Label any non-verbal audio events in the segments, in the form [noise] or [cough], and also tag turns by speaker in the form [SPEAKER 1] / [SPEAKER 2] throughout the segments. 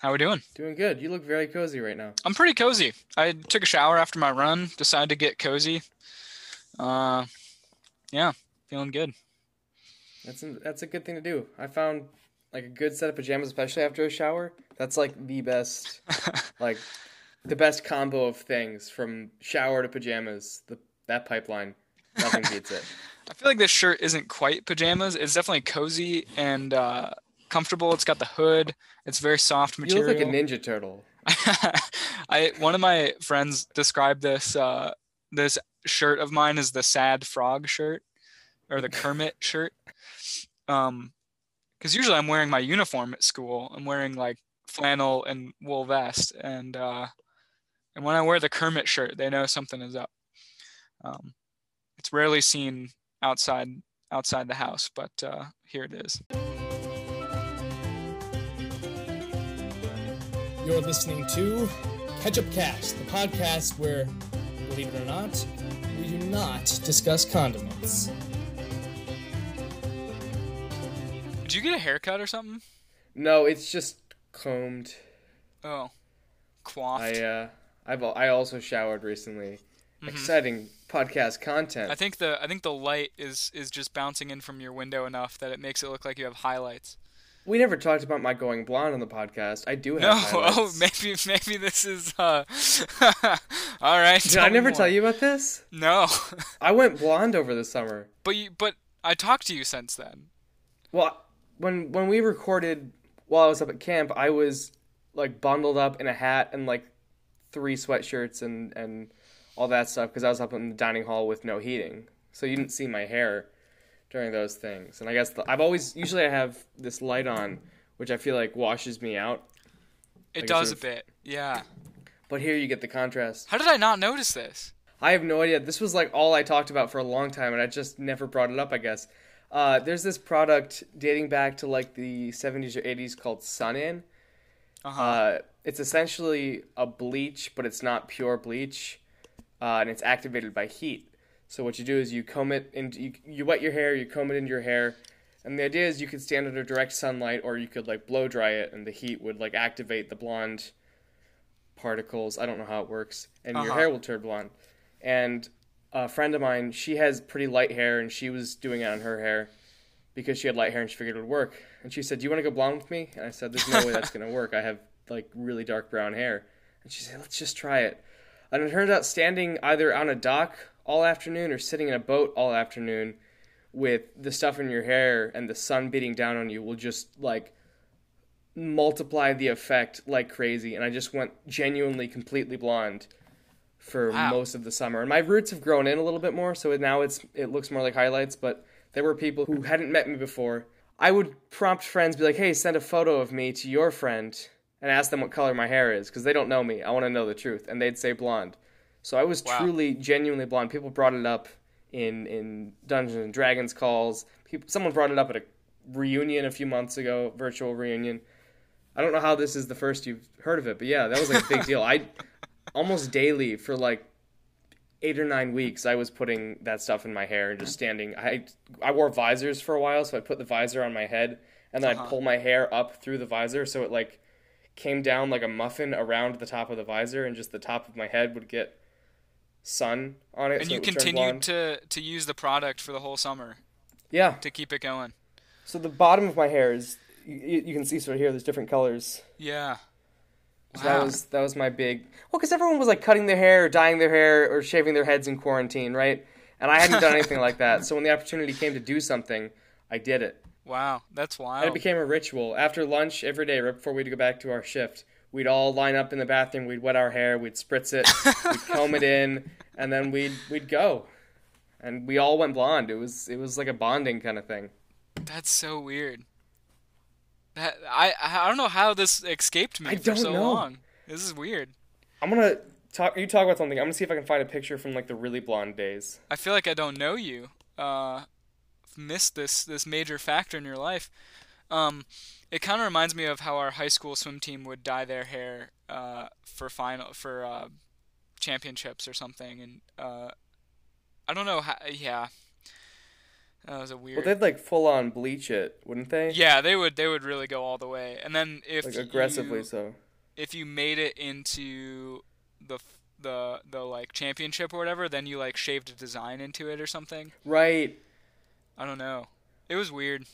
[SPEAKER 1] How we doing?
[SPEAKER 2] Doing good. You look very cozy right now.
[SPEAKER 1] I'm pretty cozy. I took a shower after my run, decided to get cozy. Uh, yeah, feeling good.
[SPEAKER 2] That's a, that's a good thing to do. I found like a good set of pajamas, especially after a shower. That's like the best, [laughs] like the best combo of things from shower to pajamas. The that pipeline, nothing beats it. [laughs]
[SPEAKER 1] I feel like this shirt isn't quite pajamas. It's definitely cozy and uh, comfortable. It's got the hood. It's very soft material.
[SPEAKER 2] You look like a ninja turtle. [laughs]
[SPEAKER 1] I one of my friends described this uh, this shirt of mine as the sad frog shirt or the Kermit [laughs] shirt. Um, because usually I'm wearing my uniform at school. I'm wearing like flannel and wool vest, and uh, and when I wear the Kermit shirt, they know something is up. Um, it's rarely seen outside outside the house, but uh, here it is.
[SPEAKER 3] You're listening to Ketchup Cast, the podcast where, believe it or not, we do not discuss condiments.
[SPEAKER 1] Did you get a haircut or something?
[SPEAKER 2] No, it's just combed.
[SPEAKER 1] Oh, coiffed.
[SPEAKER 2] I uh, I've I also showered recently. Mm-hmm. Exciting podcast content.
[SPEAKER 1] I think the I think the light is is just bouncing in from your window enough that it makes it look like you have highlights.
[SPEAKER 2] We never talked about my going blonde on the podcast. I do have.
[SPEAKER 1] No, [laughs]
[SPEAKER 2] highlights.
[SPEAKER 1] oh, maybe maybe this is. uh [laughs] All right.
[SPEAKER 2] Did I never more. tell you about this?
[SPEAKER 1] No. [laughs]
[SPEAKER 2] I went blonde over the summer.
[SPEAKER 1] But you, but I talked to you since then.
[SPEAKER 2] Well, when when we recorded while I was up at camp, I was like bundled up in a hat and like three sweatshirts and and all that stuff because I was up in the dining hall with no heating, so you didn't see my hair during those things. And I guess the, I've always usually I have this light on, which I feel like washes me out.
[SPEAKER 1] It like does a, sort of, a bit, yeah.
[SPEAKER 2] But here you get the contrast.
[SPEAKER 1] How did I not notice this?
[SPEAKER 2] I have no idea. This was like all I talked about for a long time, and I just never brought it up. I guess uh, there's this product dating back to like the 70s or 80s called Sun-In. Uh-huh. Uh, it's essentially a bleach, but it's not pure bleach, uh, and it's activated by heat. So what you do is you comb it and you, you wet your hair, you comb it into your hair, and the idea is you could stand under direct sunlight, or you could like blow dry it, and the heat would like activate the blonde particles. I don't know how it works, and uh-huh. your hair will turn blonde. And a friend of mine, she has pretty light hair, and she was doing it on her hair because she had light hair and she figured it would work. And she said, "Do you want to go blonde with me?" And I said, "There's no way that's gonna [laughs] work. I have like really dark brown hair." And she said, "Let's just try it." And it turned out standing either on a dock all afternoon or sitting in a boat all afternoon with the stuff in your hair and the sun beating down on you will just like multiply the effect like crazy. And I just went genuinely completely blonde for wow. most of the summer. And my roots have grown in a little bit more, so now it's it looks more like highlights. But there were people who hadn't met me before. I would prompt friends, be like, "Hey, send a photo of me to your friend." And ask them what color my hair is because they don't know me. I want to know the truth, and they'd say blonde. So I was wow. truly, genuinely blonde. People brought it up in in Dungeons and Dragons calls. People, someone brought it up at a reunion a few months ago, virtual reunion. I don't know how this is the first you've heard of it, but yeah, that was like a big deal. I almost daily for like eight or nine weeks I was putting that stuff in my hair and just standing. I I wore visors for a while, so I put the visor on my head and then uh-huh. I'd pull my hair up through the visor so it like came down like a muffin around the top of the visor and just the top of my head would get sun on it.
[SPEAKER 1] And
[SPEAKER 2] so
[SPEAKER 1] you continued to to use the product for the whole summer.
[SPEAKER 2] Yeah.
[SPEAKER 1] To keep it going.
[SPEAKER 2] So the bottom of my hair is you, you can see sort of here. There's different colors.
[SPEAKER 1] Yeah.
[SPEAKER 2] So that was that was my big well because everyone was like cutting their hair or dyeing their hair or shaving their heads in quarantine right and i hadn't done anything like that so when the opportunity came to do something i did it
[SPEAKER 1] wow that's wild
[SPEAKER 2] and it became a ritual after lunch every day right before we'd go back to our shift we'd all line up in the bathroom we'd wet our hair we'd spritz it we'd [laughs] comb it in and then we'd we'd go and we all went blonde it was it was like a bonding kind of thing
[SPEAKER 1] that's so weird That I I don't know how this escaped me I for so know. long. This is weird.
[SPEAKER 2] I'm gonna talk. You talk about something. I'm gonna see if I can find a picture from like the really blonde days.
[SPEAKER 1] I feel like I don't know you. Uh, missed this this major factor in your life. Um, it kind of reminds me of how our high school swim team would dye their hair uh, for final for uh, championships or something, and uh, I don't know how. Yeah, That was a weird.
[SPEAKER 2] Well, they'd like full on bleach it, wouldn't they?
[SPEAKER 1] yeah, they would. They would really go all the way, and then if
[SPEAKER 2] Like aggressively
[SPEAKER 1] you,
[SPEAKER 2] so.
[SPEAKER 1] if you made it into the the the like championship or whatever, then you like shaved a design into it or something.
[SPEAKER 2] Right.
[SPEAKER 1] I don't know. It was weird.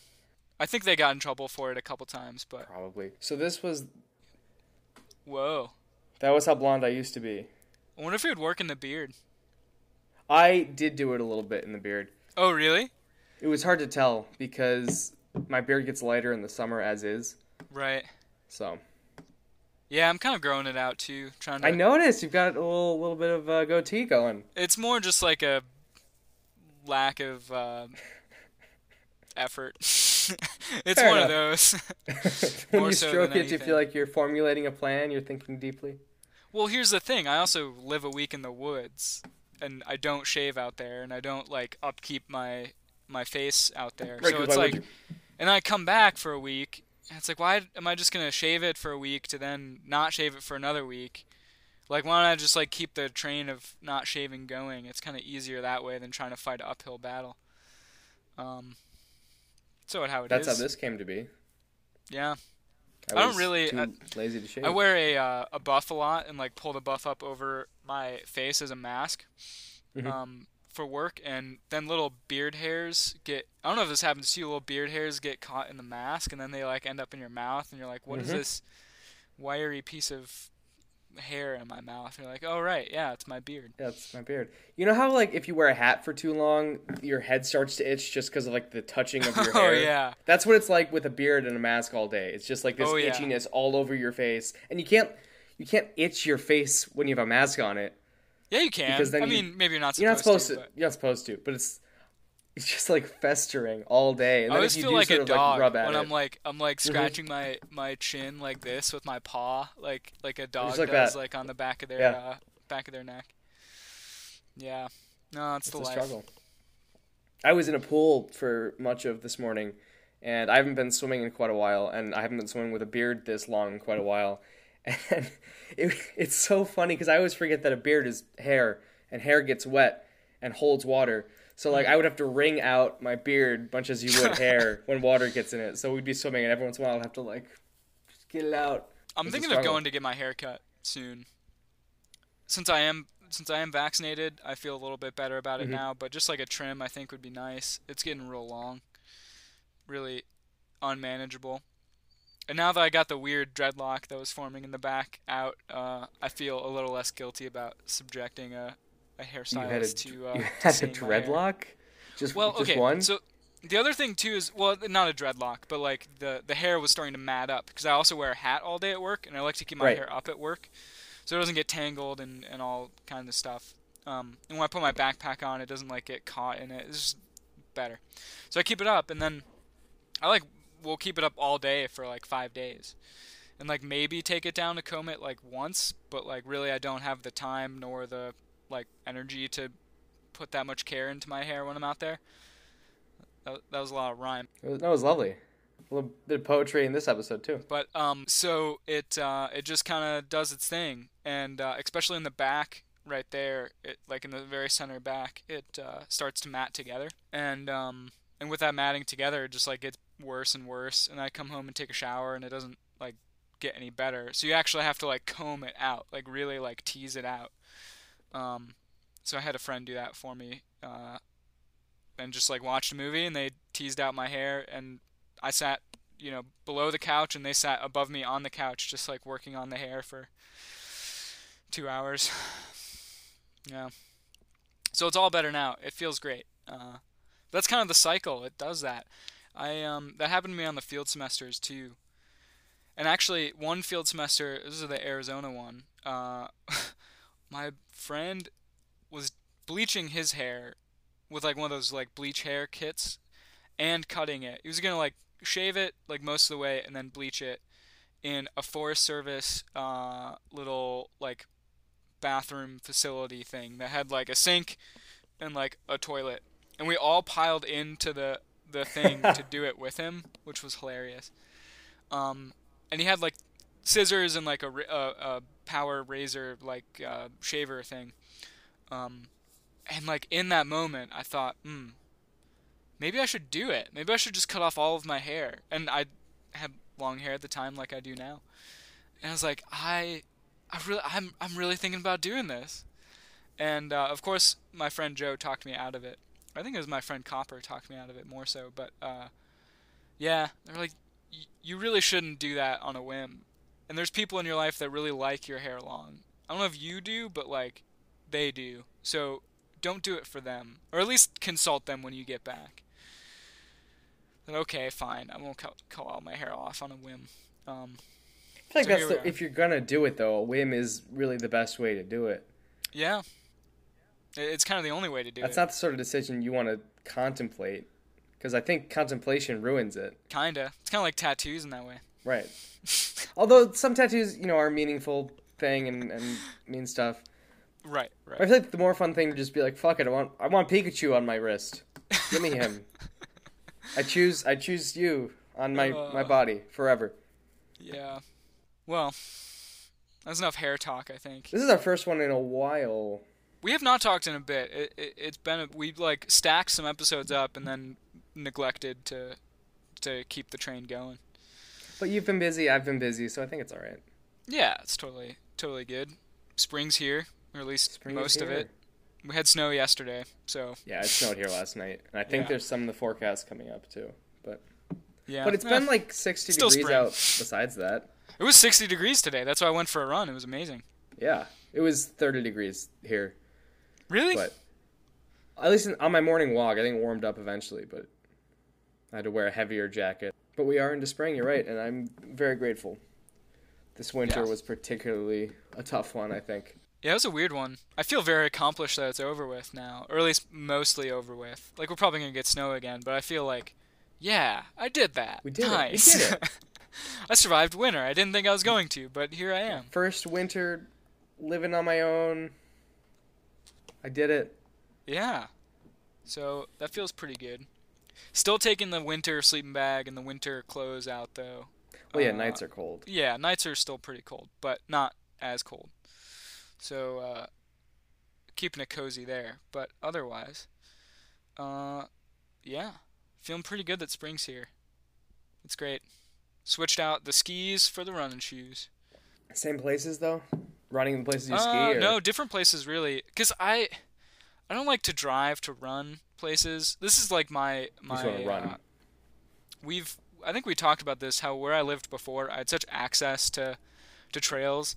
[SPEAKER 1] I think they got in trouble for it a couple times, but
[SPEAKER 2] Probably. So this was
[SPEAKER 1] whoa.
[SPEAKER 2] that was how blonde I used to be.
[SPEAKER 1] I wonder if it would work in the beard.
[SPEAKER 2] I did do it a little bit in the beard.
[SPEAKER 1] Oh, really?
[SPEAKER 2] It was hard to tell because my beard gets lighter in the summer as is.
[SPEAKER 1] Right.
[SPEAKER 2] So
[SPEAKER 1] Yeah, I'm kind of growing it out too, trying to
[SPEAKER 2] I noticed you've got a little, little bit of a goatee going.
[SPEAKER 1] It's more just like a lack of uh, [laughs] effort. [laughs] [laughs] it's
[SPEAKER 2] Fair
[SPEAKER 1] one
[SPEAKER 2] enough.
[SPEAKER 1] of those. [laughs] [laughs]
[SPEAKER 2] when
[SPEAKER 1] More
[SPEAKER 2] you
[SPEAKER 1] so
[SPEAKER 2] stroke it, you feel like you're formulating a plan. You're thinking deeply.
[SPEAKER 1] well, here's the thing. I also live a week in the woods, and I don't shave out there, and I don't like upkeep my my face out there.
[SPEAKER 2] Right,
[SPEAKER 1] so it's like, and I come back for a week. And it's like, why am I just gonna shave it for a week to then not shave it for another week? Like, why don't I just like keep the train of not shaving going? It's kind of easier that way than trying to fight an uphill battle. Um, so how it
[SPEAKER 2] That's
[SPEAKER 1] is.
[SPEAKER 2] how this came to be.
[SPEAKER 1] Yeah,
[SPEAKER 2] I,
[SPEAKER 1] I don't really-
[SPEAKER 2] too
[SPEAKER 1] I-
[SPEAKER 2] lazy to shave.
[SPEAKER 1] I wear a uh, a buff a lot and like pull the buff up over my face as a mask,
[SPEAKER 2] Mhm.
[SPEAKER 1] um, for work. And then little beard hairs get. I don't know if this happens to you. Little beard hairs get caught in the mask, and then they like end up in your mouth, and you're like, "What is
[SPEAKER 2] Mhm.
[SPEAKER 1] this wiry piece of hair in my mouth?" And you're like, "Oh right, yeah, it's my beard."
[SPEAKER 2] That's my beard. You know how like if you wear a hat for too long, your head starts to itch just because of like the touching of your [laughs]
[SPEAKER 1] oh
[SPEAKER 2] hair.
[SPEAKER 1] yeah,
[SPEAKER 2] That's what it's like with a beard and a mask all day. It's just like this
[SPEAKER 1] Oh, yeah.
[SPEAKER 2] itchiness all over your face, and you can't you can't itch your face when you have a mask on it.
[SPEAKER 1] yeah, you can.
[SPEAKER 2] Because then
[SPEAKER 1] I
[SPEAKER 2] you-
[SPEAKER 1] mean, maybe you're not supposed,
[SPEAKER 2] You're not supposed to.
[SPEAKER 1] to. but-
[SPEAKER 2] You're not supposed to. But it's it's [laughs] just like festering all day. And
[SPEAKER 1] I
[SPEAKER 2] then
[SPEAKER 1] always feel like a
[SPEAKER 2] like
[SPEAKER 1] dog
[SPEAKER 2] rub at
[SPEAKER 1] when
[SPEAKER 2] it,
[SPEAKER 1] I'm like I'm like
[SPEAKER 2] Mhm.
[SPEAKER 1] scratching my my chin like this with my paw, like like a dog
[SPEAKER 2] like
[SPEAKER 1] does,
[SPEAKER 2] that.
[SPEAKER 1] like on the back of their
[SPEAKER 2] Yeah.
[SPEAKER 1] uh, back of their neck. Yeah, no, it's
[SPEAKER 2] it's
[SPEAKER 1] the
[SPEAKER 2] struggle. I was in a pool for much of this morning, and I haven't been swimming in quite a while, and I haven't been swimming with a beard this long in quite a while. [laughs] And it, it's so funny because I always forget that a beard is hair, and hair gets wet and holds water. So like I would have to wring out my beard much as you would hair when water gets in it. So we'd be swimming, and every once in a while I'd have to like just get it out.
[SPEAKER 1] I'm thinking of going to get my hair cut soon. Since I am since I am vaccinated, I feel a little bit better about it
[SPEAKER 2] Mhm.
[SPEAKER 1] now. But just like a trim, I think would be nice. It's getting real long, really unmanageable. And now that I got the weird dreadlock that was forming in the back out, uh, I feel a little less guilty about subjecting a, a
[SPEAKER 2] You had a,
[SPEAKER 1] to, uh,
[SPEAKER 2] you
[SPEAKER 1] to
[SPEAKER 2] had a
[SPEAKER 1] seeing my hair.
[SPEAKER 2] dreadlock. Just
[SPEAKER 1] Well,
[SPEAKER 2] just
[SPEAKER 1] okay.
[SPEAKER 2] one.
[SPEAKER 1] So the other thing too is well, not a dreadlock, but like the the hair was starting to mat up because I also wear a hat all day at work, and I like to keep my
[SPEAKER 2] Right.
[SPEAKER 1] hair up at work, so it doesn't get tangled and and all kind of stuff. Um, and when I put my backpack on, it doesn't like get caught in it. It's just better. So I keep it up, and then I like will keep it up all day for like five days. And like maybe take it down to comb it like once, but like really I don't have the time nor the like energy to put that much care into my hair when I'm out there. That, that was a lot of rhyme.
[SPEAKER 2] It was- that was lovely. A little bit of poetry in this episode too.
[SPEAKER 1] But um, so it uh, it just kind of does its thing, and uh, especially in the back, right there, it like in the very center back, it uh, starts to mat together, and um, and with that matting together, it just like gets worse and worse. And I come home and take a shower, and it doesn't like get any better. So you actually have to like comb it out, like really like tease it out. Um, so I had a friend do that for me, uh, and just like watched a movie, and they teased out my hair, and I sat, you know, below the couch, and they sat above me on the couch, just like working on the hair for two hours. [sighs] yeah. So it's all better now. It feels great. Uh, that's kind of the cycle. It does that. I um that happened to me on the field semesters too. And actually, one field semester, this is the Arizona one. Uh, [laughs] my friend was bleaching his hair with like one of those like bleach hair kits and cutting it. He was gonna like shave it like most of the way and then bleach it in a Forest Service uh, little like bathroom facility thing that had like a sink and like a toilet, and we all piled into the the thing to [laughs] do it with him, which was hilarious. Um, and he had like scissors and like a, a, a power razor like uh, shaver thing. Um, and like in that moment, I thought, hmm, maybe I should do it. Maybe I should just cut off all of my hair. And I had long hair at the time, like I do now. And I was like, I, I really, I'm, I'm really thinking about doing this. And uh, of course, my friend Joe talked me out of it. I think it was my friend Copper talked me out of it more so. But uh, yeah, they're like, you really shouldn't do that on a whim. And there's people in your life that really like your hair long. I don't know if you do, but like, they do. So don't do it for them, or at least consult them when you get back. Then okay, fine, I won't cut, cut all my hair off on a whim. Um,
[SPEAKER 2] I feel like so that's the, if you're gonna do it though, a whim is really the best way to do it.
[SPEAKER 1] Yeah, it's kind of the only way to do
[SPEAKER 2] that's
[SPEAKER 1] it.
[SPEAKER 2] That's not the sort of decision you want to contemplate, because I think contemplation ruins it.
[SPEAKER 1] Kinda. It's kind of like tattoos in that way.
[SPEAKER 2] Right. [laughs] Although some tattoos, you know, are meaningful thing and, and mean stuff.
[SPEAKER 1] Right, right.
[SPEAKER 2] I feel like the more fun thing to just be like, fuck it, I want I want Pikachu on my wrist. Give me him. [laughs] I choose I choose you on my uh, my body forever.
[SPEAKER 1] Yeah. Well, that's enough hair talk, I think.
[SPEAKER 2] This is our first one in a while.
[SPEAKER 1] We have not talked in a bit. It, it, has been a, we like stacked some episodes up and then neglected to to keep the train going.
[SPEAKER 2] But you've been busy, I've been busy, so I think it's all right.
[SPEAKER 1] Yeah, it's totally totally good. Spring's here, or at least Spring most of it. We had snow yesterday, so
[SPEAKER 2] yeah, it snowed here last night, and I think yeah. there's some in the forecast coming up too. But
[SPEAKER 1] yeah,
[SPEAKER 2] but it's
[SPEAKER 1] eh,
[SPEAKER 2] been like 60 degrees
[SPEAKER 1] spring.
[SPEAKER 2] out. Besides that,
[SPEAKER 1] it was 60 degrees today. That's why I went for a run. It was amazing.
[SPEAKER 2] Yeah, it was 30 degrees here.
[SPEAKER 1] Really?
[SPEAKER 2] But at least on my morning walk, I think it warmed up eventually, but I had to wear a heavier jacket. But we are into spring. You're right, and I'm very grateful. This winter yeah. was particularly a tough one, I think.
[SPEAKER 1] Yeah, it was a weird one. I feel very accomplished that it's over with now, or at least mostly over with. Like we're probably gonna get snow again, but I feel like, yeah, I did that.
[SPEAKER 2] We did
[SPEAKER 1] nice.
[SPEAKER 2] it. We did it. [laughs]
[SPEAKER 1] I survived winter. I didn't think I was going to, but here I am.
[SPEAKER 2] First winter, living on my own. I did it.
[SPEAKER 1] Yeah. So that feels pretty good. Still taking the winter sleeping bag and the winter clothes out though.
[SPEAKER 2] Well, yeah, uh, nights are cold.
[SPEAKER 1] Yeah, nights are still pretty cold, but not as cold. So uh, keeping it cozy there. But otherwise, uh, yeah, feeling pretty good that spring's here. It's great. Switched out the skis for the running shoes.
[SPEAKER 2] Same places though. Running in places you ski.
[SPEAKER 1] Uh,
[SPEAKER 2] or?
[SPEAKER 1] No, different places really. Cause I, I don't like to drive to run places. This is like my my.
[SPEAKER 2] You just run.
[SPEAKER 1] Uh, we've I think we talked about this how where I lived before I had such access to to trails,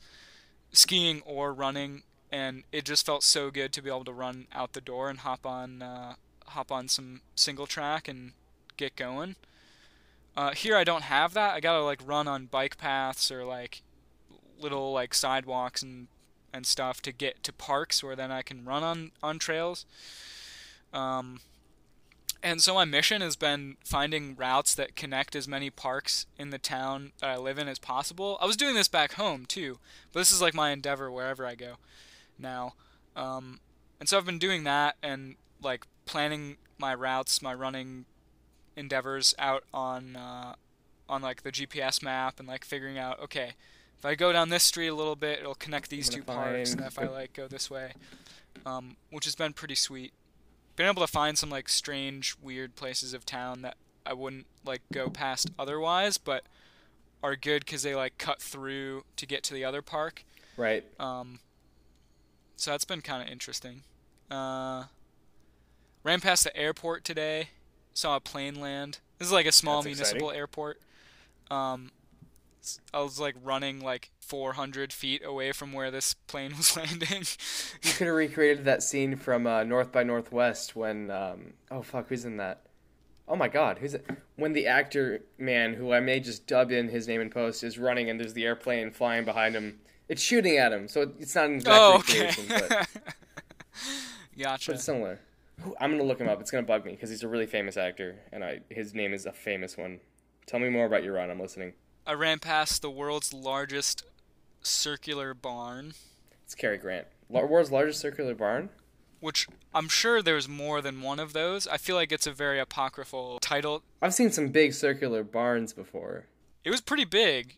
[SPEAKER 1] skiing or running, and it just felt so good to be able to run out the door and hop on uh, hop on some single track and get going. Uh, here I don't have that. I gotta like run on bike paths or like little like sidewalks and and stuff to get to parks where then I can run on on trails. Um, and so my mission has been finding routes that connect as many parks in the town that I live in as possible. I was doing this back home too, but this is like my endeavor wherever I go now. Um, and so I've been doing that and like planning my routes, my running endeavors out on uh, on like the GPS map and like figuring out okay, if I go down this street a little bit, it'll connect these two parks, and if I like go this way, um, which has been pretty sweet been able to find some like strange, weird places of town that I wouldn't like go past otherwise, but are good because they like cut through to get to the other park.
[SPEAKER 2] Right.
[SPEAKER 1] Um. So that's been kind of interesting. Uh. Ran past the airport today. Saw a plane land. This is like a small that's municipal exciting. airport. Um. I was like running like 400 feet away from where this plane [laughs] was landing.
[SPEAKER 2] you could have recreated that scene from uh, North by Northwest when um, oh fuck who's in that? Oh my god, who's it? When the actor man who I may just dub in his name in post is running and there's the airplane flying behind him. It's shooting at him, so it's not an exact oh, okay. recreation, but [laughs]
[SPEAKER 1] gotcha.
[SPEAKER 2] But it's similar. I'm gonna look him up. It's gonna bug me because he's a really famous actor, and I his name is a famous one. Tell me more about your run. I'm listening.
[SPEAKER 1] I ran past the world's largest circular barn.
[SPEAKER 2] It's Cary Grant. World's largest circular barn?
[SPEAKER 1] Which I'm sure there's more than one of those. I feel like it's a very apocryphal title.
[SPEAKER 2] I've seen some big circular barns before.
[SPEAKER 1] It was pretty big.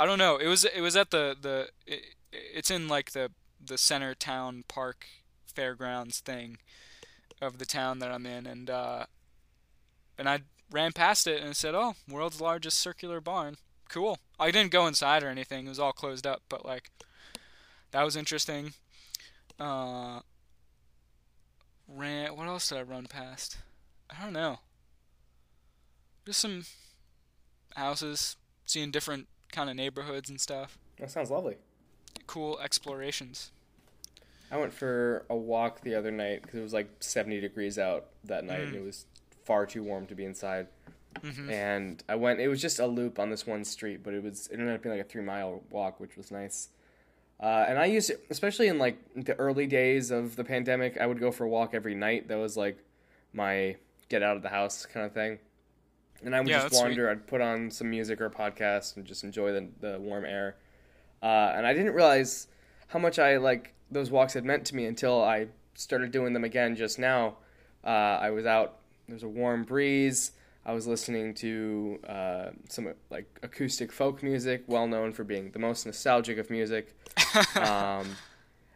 [SPEAKER 1] I don't know. It was it was at the the it, it's in like the the center town park fairgrounds thing of the town that I'm in and uh and I ran past it and it said, "Oh, world's largest circular barn." Cool. I didn't go inside or anything. It was all closed up, but like that was interesting. Uh, ran. What else did I run past? I don't know. Just some houses, seeing different kind of neighborhoods and stuff.
[SPEAKER 2] That sounds lovely.
[SPEAKER 1] Cool explorations.
[SPEAKER 2] I went for a walk the other night because it was like 70 degrees out that night, mm. and it was far too warm to be inside. Mm-hmm. And I went. It was just a loop on this one street, but it was it ended up being like a three mile walk, which was nice. Uh, and I used, to, especially in like the early days of the pandemic, I would go for a walk every night. That was like my get out of the house kind of thing. And I would yeah, just wander. Sweet. I'd put on some music or a podcast and just enjoy the the warm air. Uh, and I didn't realize how much I like those walks had meant to me until I started doing them again just now. Uh, I was out. There's a warm breeze. I was listening to uh, some like acoustic folk music, well known for being the most nostalgic of music. [laughs] um,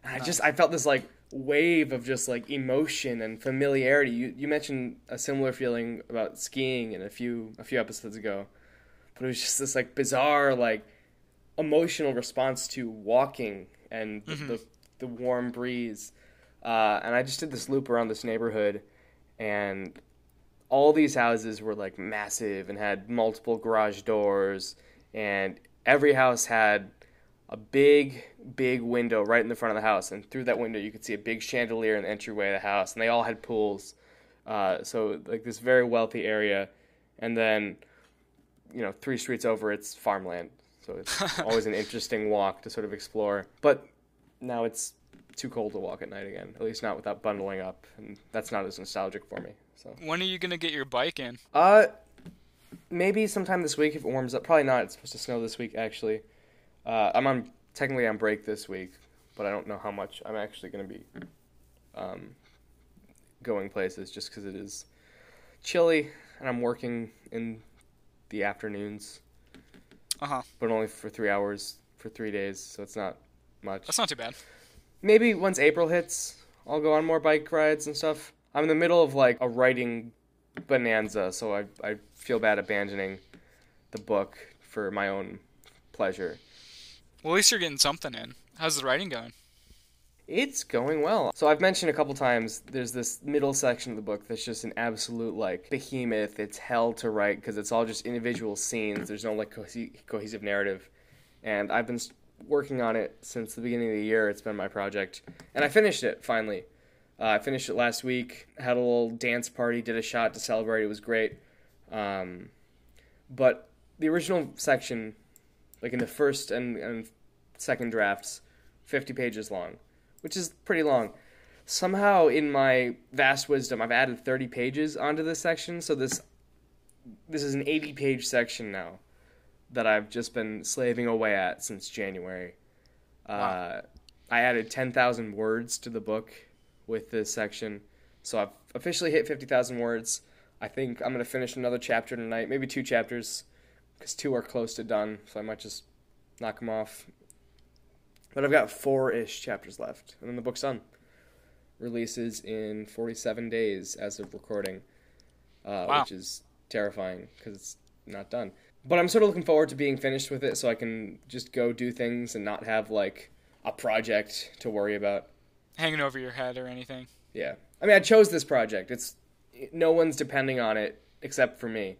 [SPEAKER 2] I just I felt this like wave of just like emotion and familiarity. You you mentioned a similar feeling about skiing in a few a few episodes ago, but it was just this like bizarre like emotional response to walking and mm-hmm. the the warm breeze. Uh, and I just did this loop around this neighborhood, and all these houses were like massive and had multiple garage doors, and every house had a big, big window right in the front of the house, and through that window you could see a big chandelier in the entryway of the house, and they all had pools. Uh, so like this very wealthy area, and then you know three streets over it's farmland. So it's [laughs] always an interesting walk to sort of explore. But now it's too cold to walk at night again. At least not without bundling up, and that's not as nostalgic for me. So
[SPEAKER 1] when are you gonna get your bike in?
[SPEAKER 2] Uh, maybe sometime this week if it warms up. Probably not. It's supposed to snow this week actually. Uh, I'm on technically on break this week, but I don't know how much I'm actually gonna be um, going places just because it is chilly and I'm working in the afternoons.
[SPEAKER 1] Uh huh.
[SPEAKER 2] But only for three hours for three days, so it's not much.
[SPEAKER 1] That's not too bad.
[SPEAKER 2] Maybe once April hits, I'll go on more bike rides and stuff. I'm in the middle of like a writing bonanza, so I I feel bad abandoning the book for my own pleasure.
[SPEAKER 1] Well, at least you're getting something in. How's the writing going?
[SPEAKER 2] It's going well. So I've mentioned a couple times there's this middle section of the book that's just an absolute like behemoth. It's hell to write because it's all just individual scenes. There's no like co- cohesive narrative. And I've been working on it since the beginning of the year. It's been my project, and I finished it finally. Uh, I finished it last week. Had a little dance party. Did a shot to celebrate. It was great. Um, but the original section, like in the first and, and second drafts, 50 pages long, which is pretty long. Somehow, in my vast wisdom, I've added 30 pages onto this section. So this this is an 80 page section now that I've just been slaving away at since January. Wow. Uh, I added 10,000 words to the book with this section. So I've officially hit 50,000 words. I think I'm going to finish another chapter tonight, maybe two chapters, because two are close to done. So I might just knock them off. But I've got four ish chapters left, and then the book's done. Releases in 47 days as of recording, uh, wow. which is terrifying because it's not done. But I'm sort of looking forward to being finished with it so I can just go do things and not have like a project to worry about
[SPEAKER 1] hanging over your head or anything.
[SPEAKER 2] Yeah. I mean, I chose this project. It's no one's depending on it except for me.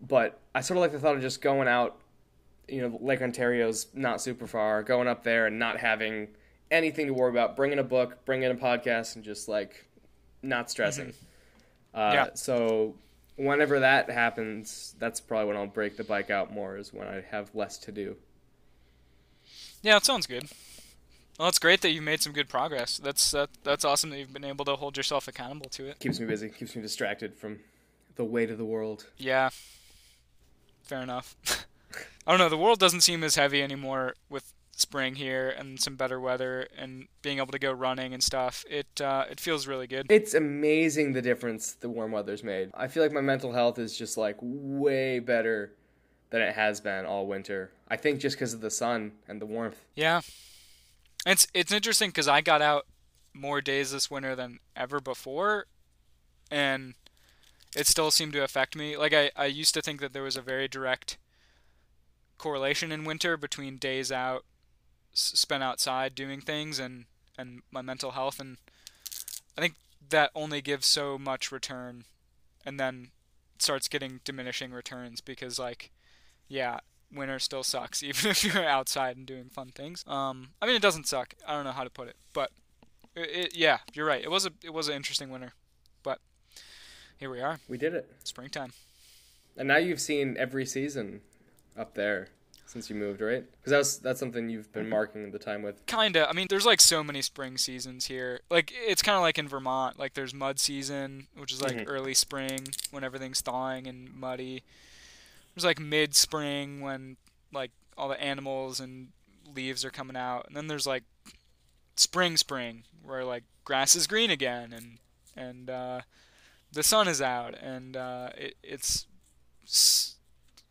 [SPEAKER 2] But I sort of like the thought of just going out, you know, Lake Ontario's not super far, going up there and not having anything to worry about, bringing a book, bringing a podcast, and just like not stressing. Mm-hmm. Uh, yeah. So whenever that happens, that's probably when I'll break the bike out more, is when I have less to do.
[SPEAKER 1] Yeah, it sounds good. Well, it's great that you've made some good progress. That's that, that's awesome that you've been able to hold yourself accountable to it.
[SPEAKER 2] Keeps me busy. Keeps me distracted from the weight of the world.
[SPEAKER 1] Yeah. Fair enough. [laughs] I don't know. The world doesn't seem as heavy anymore with spring here and some better weather and being able to go running and stuff. It uh, it feels really good.
[SPEAKER 2] It's amazing the difference the warm weather's made. I feel like my mental health is just like way better than it has been all winter. I think just because of the sun and the warmth.
[SPEAKER 1] Yeah. It's it's interesting because I got out more days this winter than ever before, and it still seemed to affect me. Like I, I used to think that there was a very direct correlation in winter between days out spent outside doing things and and my mental health and I think that only gives so much return and then starts getting diminishing returns because like yeah winter still sucks [laughs] even if you're outside and doing fun things um i mean it doesn't suck i don't know how to put it but it, it, yeah you're right it was a it was an interesting winter but here we are
[SPEAKER 2] we did it
[SPEAKER 1] springtime
[SPEAKER 2] and now you've seen every season up there since you moved, right? Because that's that's something you've been marking the time with.
[SPEAKER 1] Kinda. I mean, there's like so many spring seasons here. Like it's kind of like in Vermont. Like there's mud season, which is like mm-hmm. early spring when everything's thawing and muddy. There's like mid spring when like all the animals and leaves are coming out, and then there's like spring spring where like grass is green again and and uh, the sun is out and uh, it, it's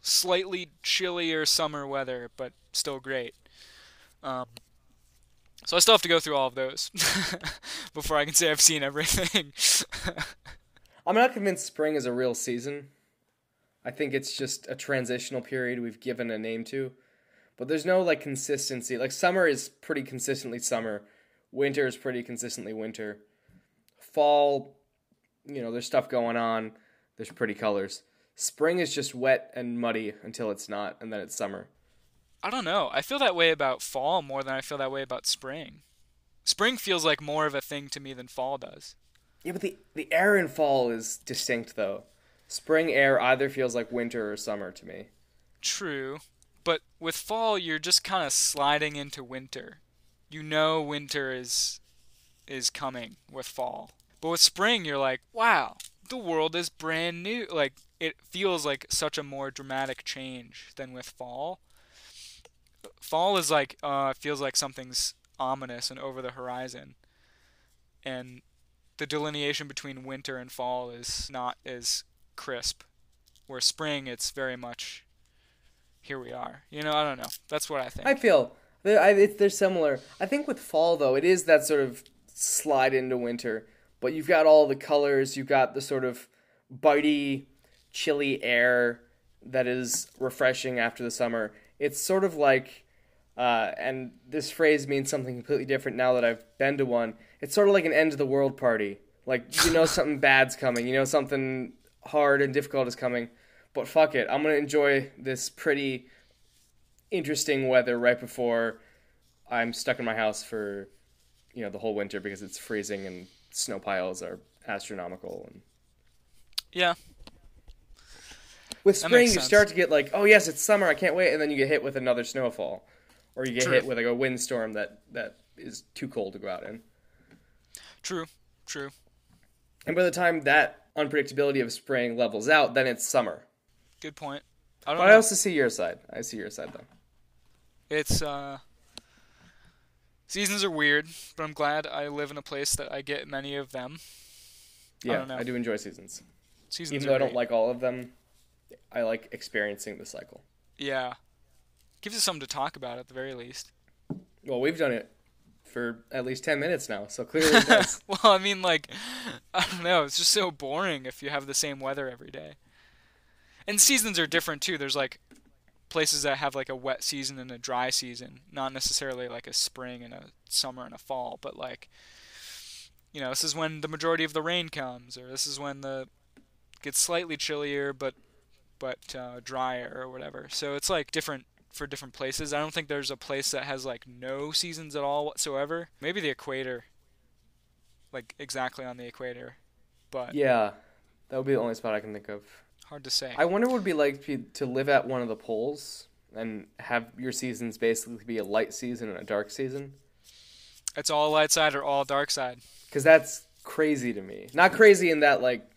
[SPEAKER 1] slightly chillier summer weather, but still great. Um, so I still have to go through all of those [laughs] before I can say I've seen everything. [laughs]
[SPEAKER 2] I'm not convinced spring is a real season. I think it's just a transitional period we've given a name to. But there's no like consistency. Like summer is pretty consistently summer. Winter is pretty consistently winter. Fall, you know, there's stuff going on. There's pretty colors. Spring is just wet and muddy until it's not, and then it's summer.
[SPEAKER 1] I don't know. I feel that way about fall more than I feel that way about spring. Spring feels like more of a thing to me than fall does.
[SPEAKER 2] Yeah, but the the air in fall is distinct though. Spring air either feels like winter or summer to me.
[SPEAKER 1] True. But with fall you're just kind of sliding into winter. You know winter is is coming with fall. But with spring you're like, "Wow, the world is brand new." Like it feels like such a more dramatic change than with fall. Fall is like uh, feels like something's ominous and over the horizon, and the delineation between winter and fall is not as crisp. Where spring, it's very much here we are. You know, I don't know. That's what I think.
[SPEAKER 2] I feel they're, they're similar. I think with fall though, it is that sort of slide into winter, but you've got all the colors. You've got the sort of bitey chilly air that is refreshing after the summer. It's sort of like, uh, and this phrase means something completely different now that I've been to one. It's sort of like an end of the world party. Like you know [laughs] something bad's coming, you know something hard and difficult is coming, but fuck it, I'm gonna enjoy this pretty interesting weather right before I'm stuck in my house for you know the whole winter because it's freezing and snow piles are astronomical and
[SPEAKER 1] yeah
[SPEAKER 2] with spring, you start to get like, oh yes, it's summer, I can't wait, and then you get hit with another snowfall, or you get True. hit with like a windstorm that that is too cold to go out in.
[SPEAKER 1] True. True.
[SPEAKER 2] And by the time that unpredictability of spring levels out, then it's summer.
[SPEAKER 1] Good point.
[SPEAKER 2] I but know. I also see your side. I see your side though.
[SPEAKER 1] It's uh seasons are weird, but I'm glad I live in a place that I get many of them.
[SPEAKER 2] Yeah, I, I do enjoy seasons. Seasons even though I don't like all of them, I like experiencing the cycle.
[SPEAKER 1] Yeah. Gives us something to talk about at the very least.
[SPEAKER 2] Well, we've done it for at least 10 minutes now, so clearly [laughs] it does. [laughs]
[SPEAKER 1] well, I mean, like, I don't know. It's just so boring if you have the same weather every day. And seasons are different, too. There's, like, places that have, like, a wet season and a dry season. Not necessarily, like, a spring and a summer and a fall, but, like, you know, this is when the majority of the rain comes, or this is when the gets slightly chillier, but but uh, drier or whatever. So it's like different for different places. I don't think there's a place that has like no seasons at all whatsoever. Maybe the equator, like exactly on the equator, but
[SPEAKER 2] yeah, that would be the only spot I can think of.
[SPEAKER 1] Hard to say.
[SPEAKER 2] I wonder what it would be like to live at one of the poles and have your seasons basically be a light season and a dark season.
[SPEAKER 1] It's all light side or all dark side.
[SPEAKER 2] Because that's crazy to me. Not crazy in that like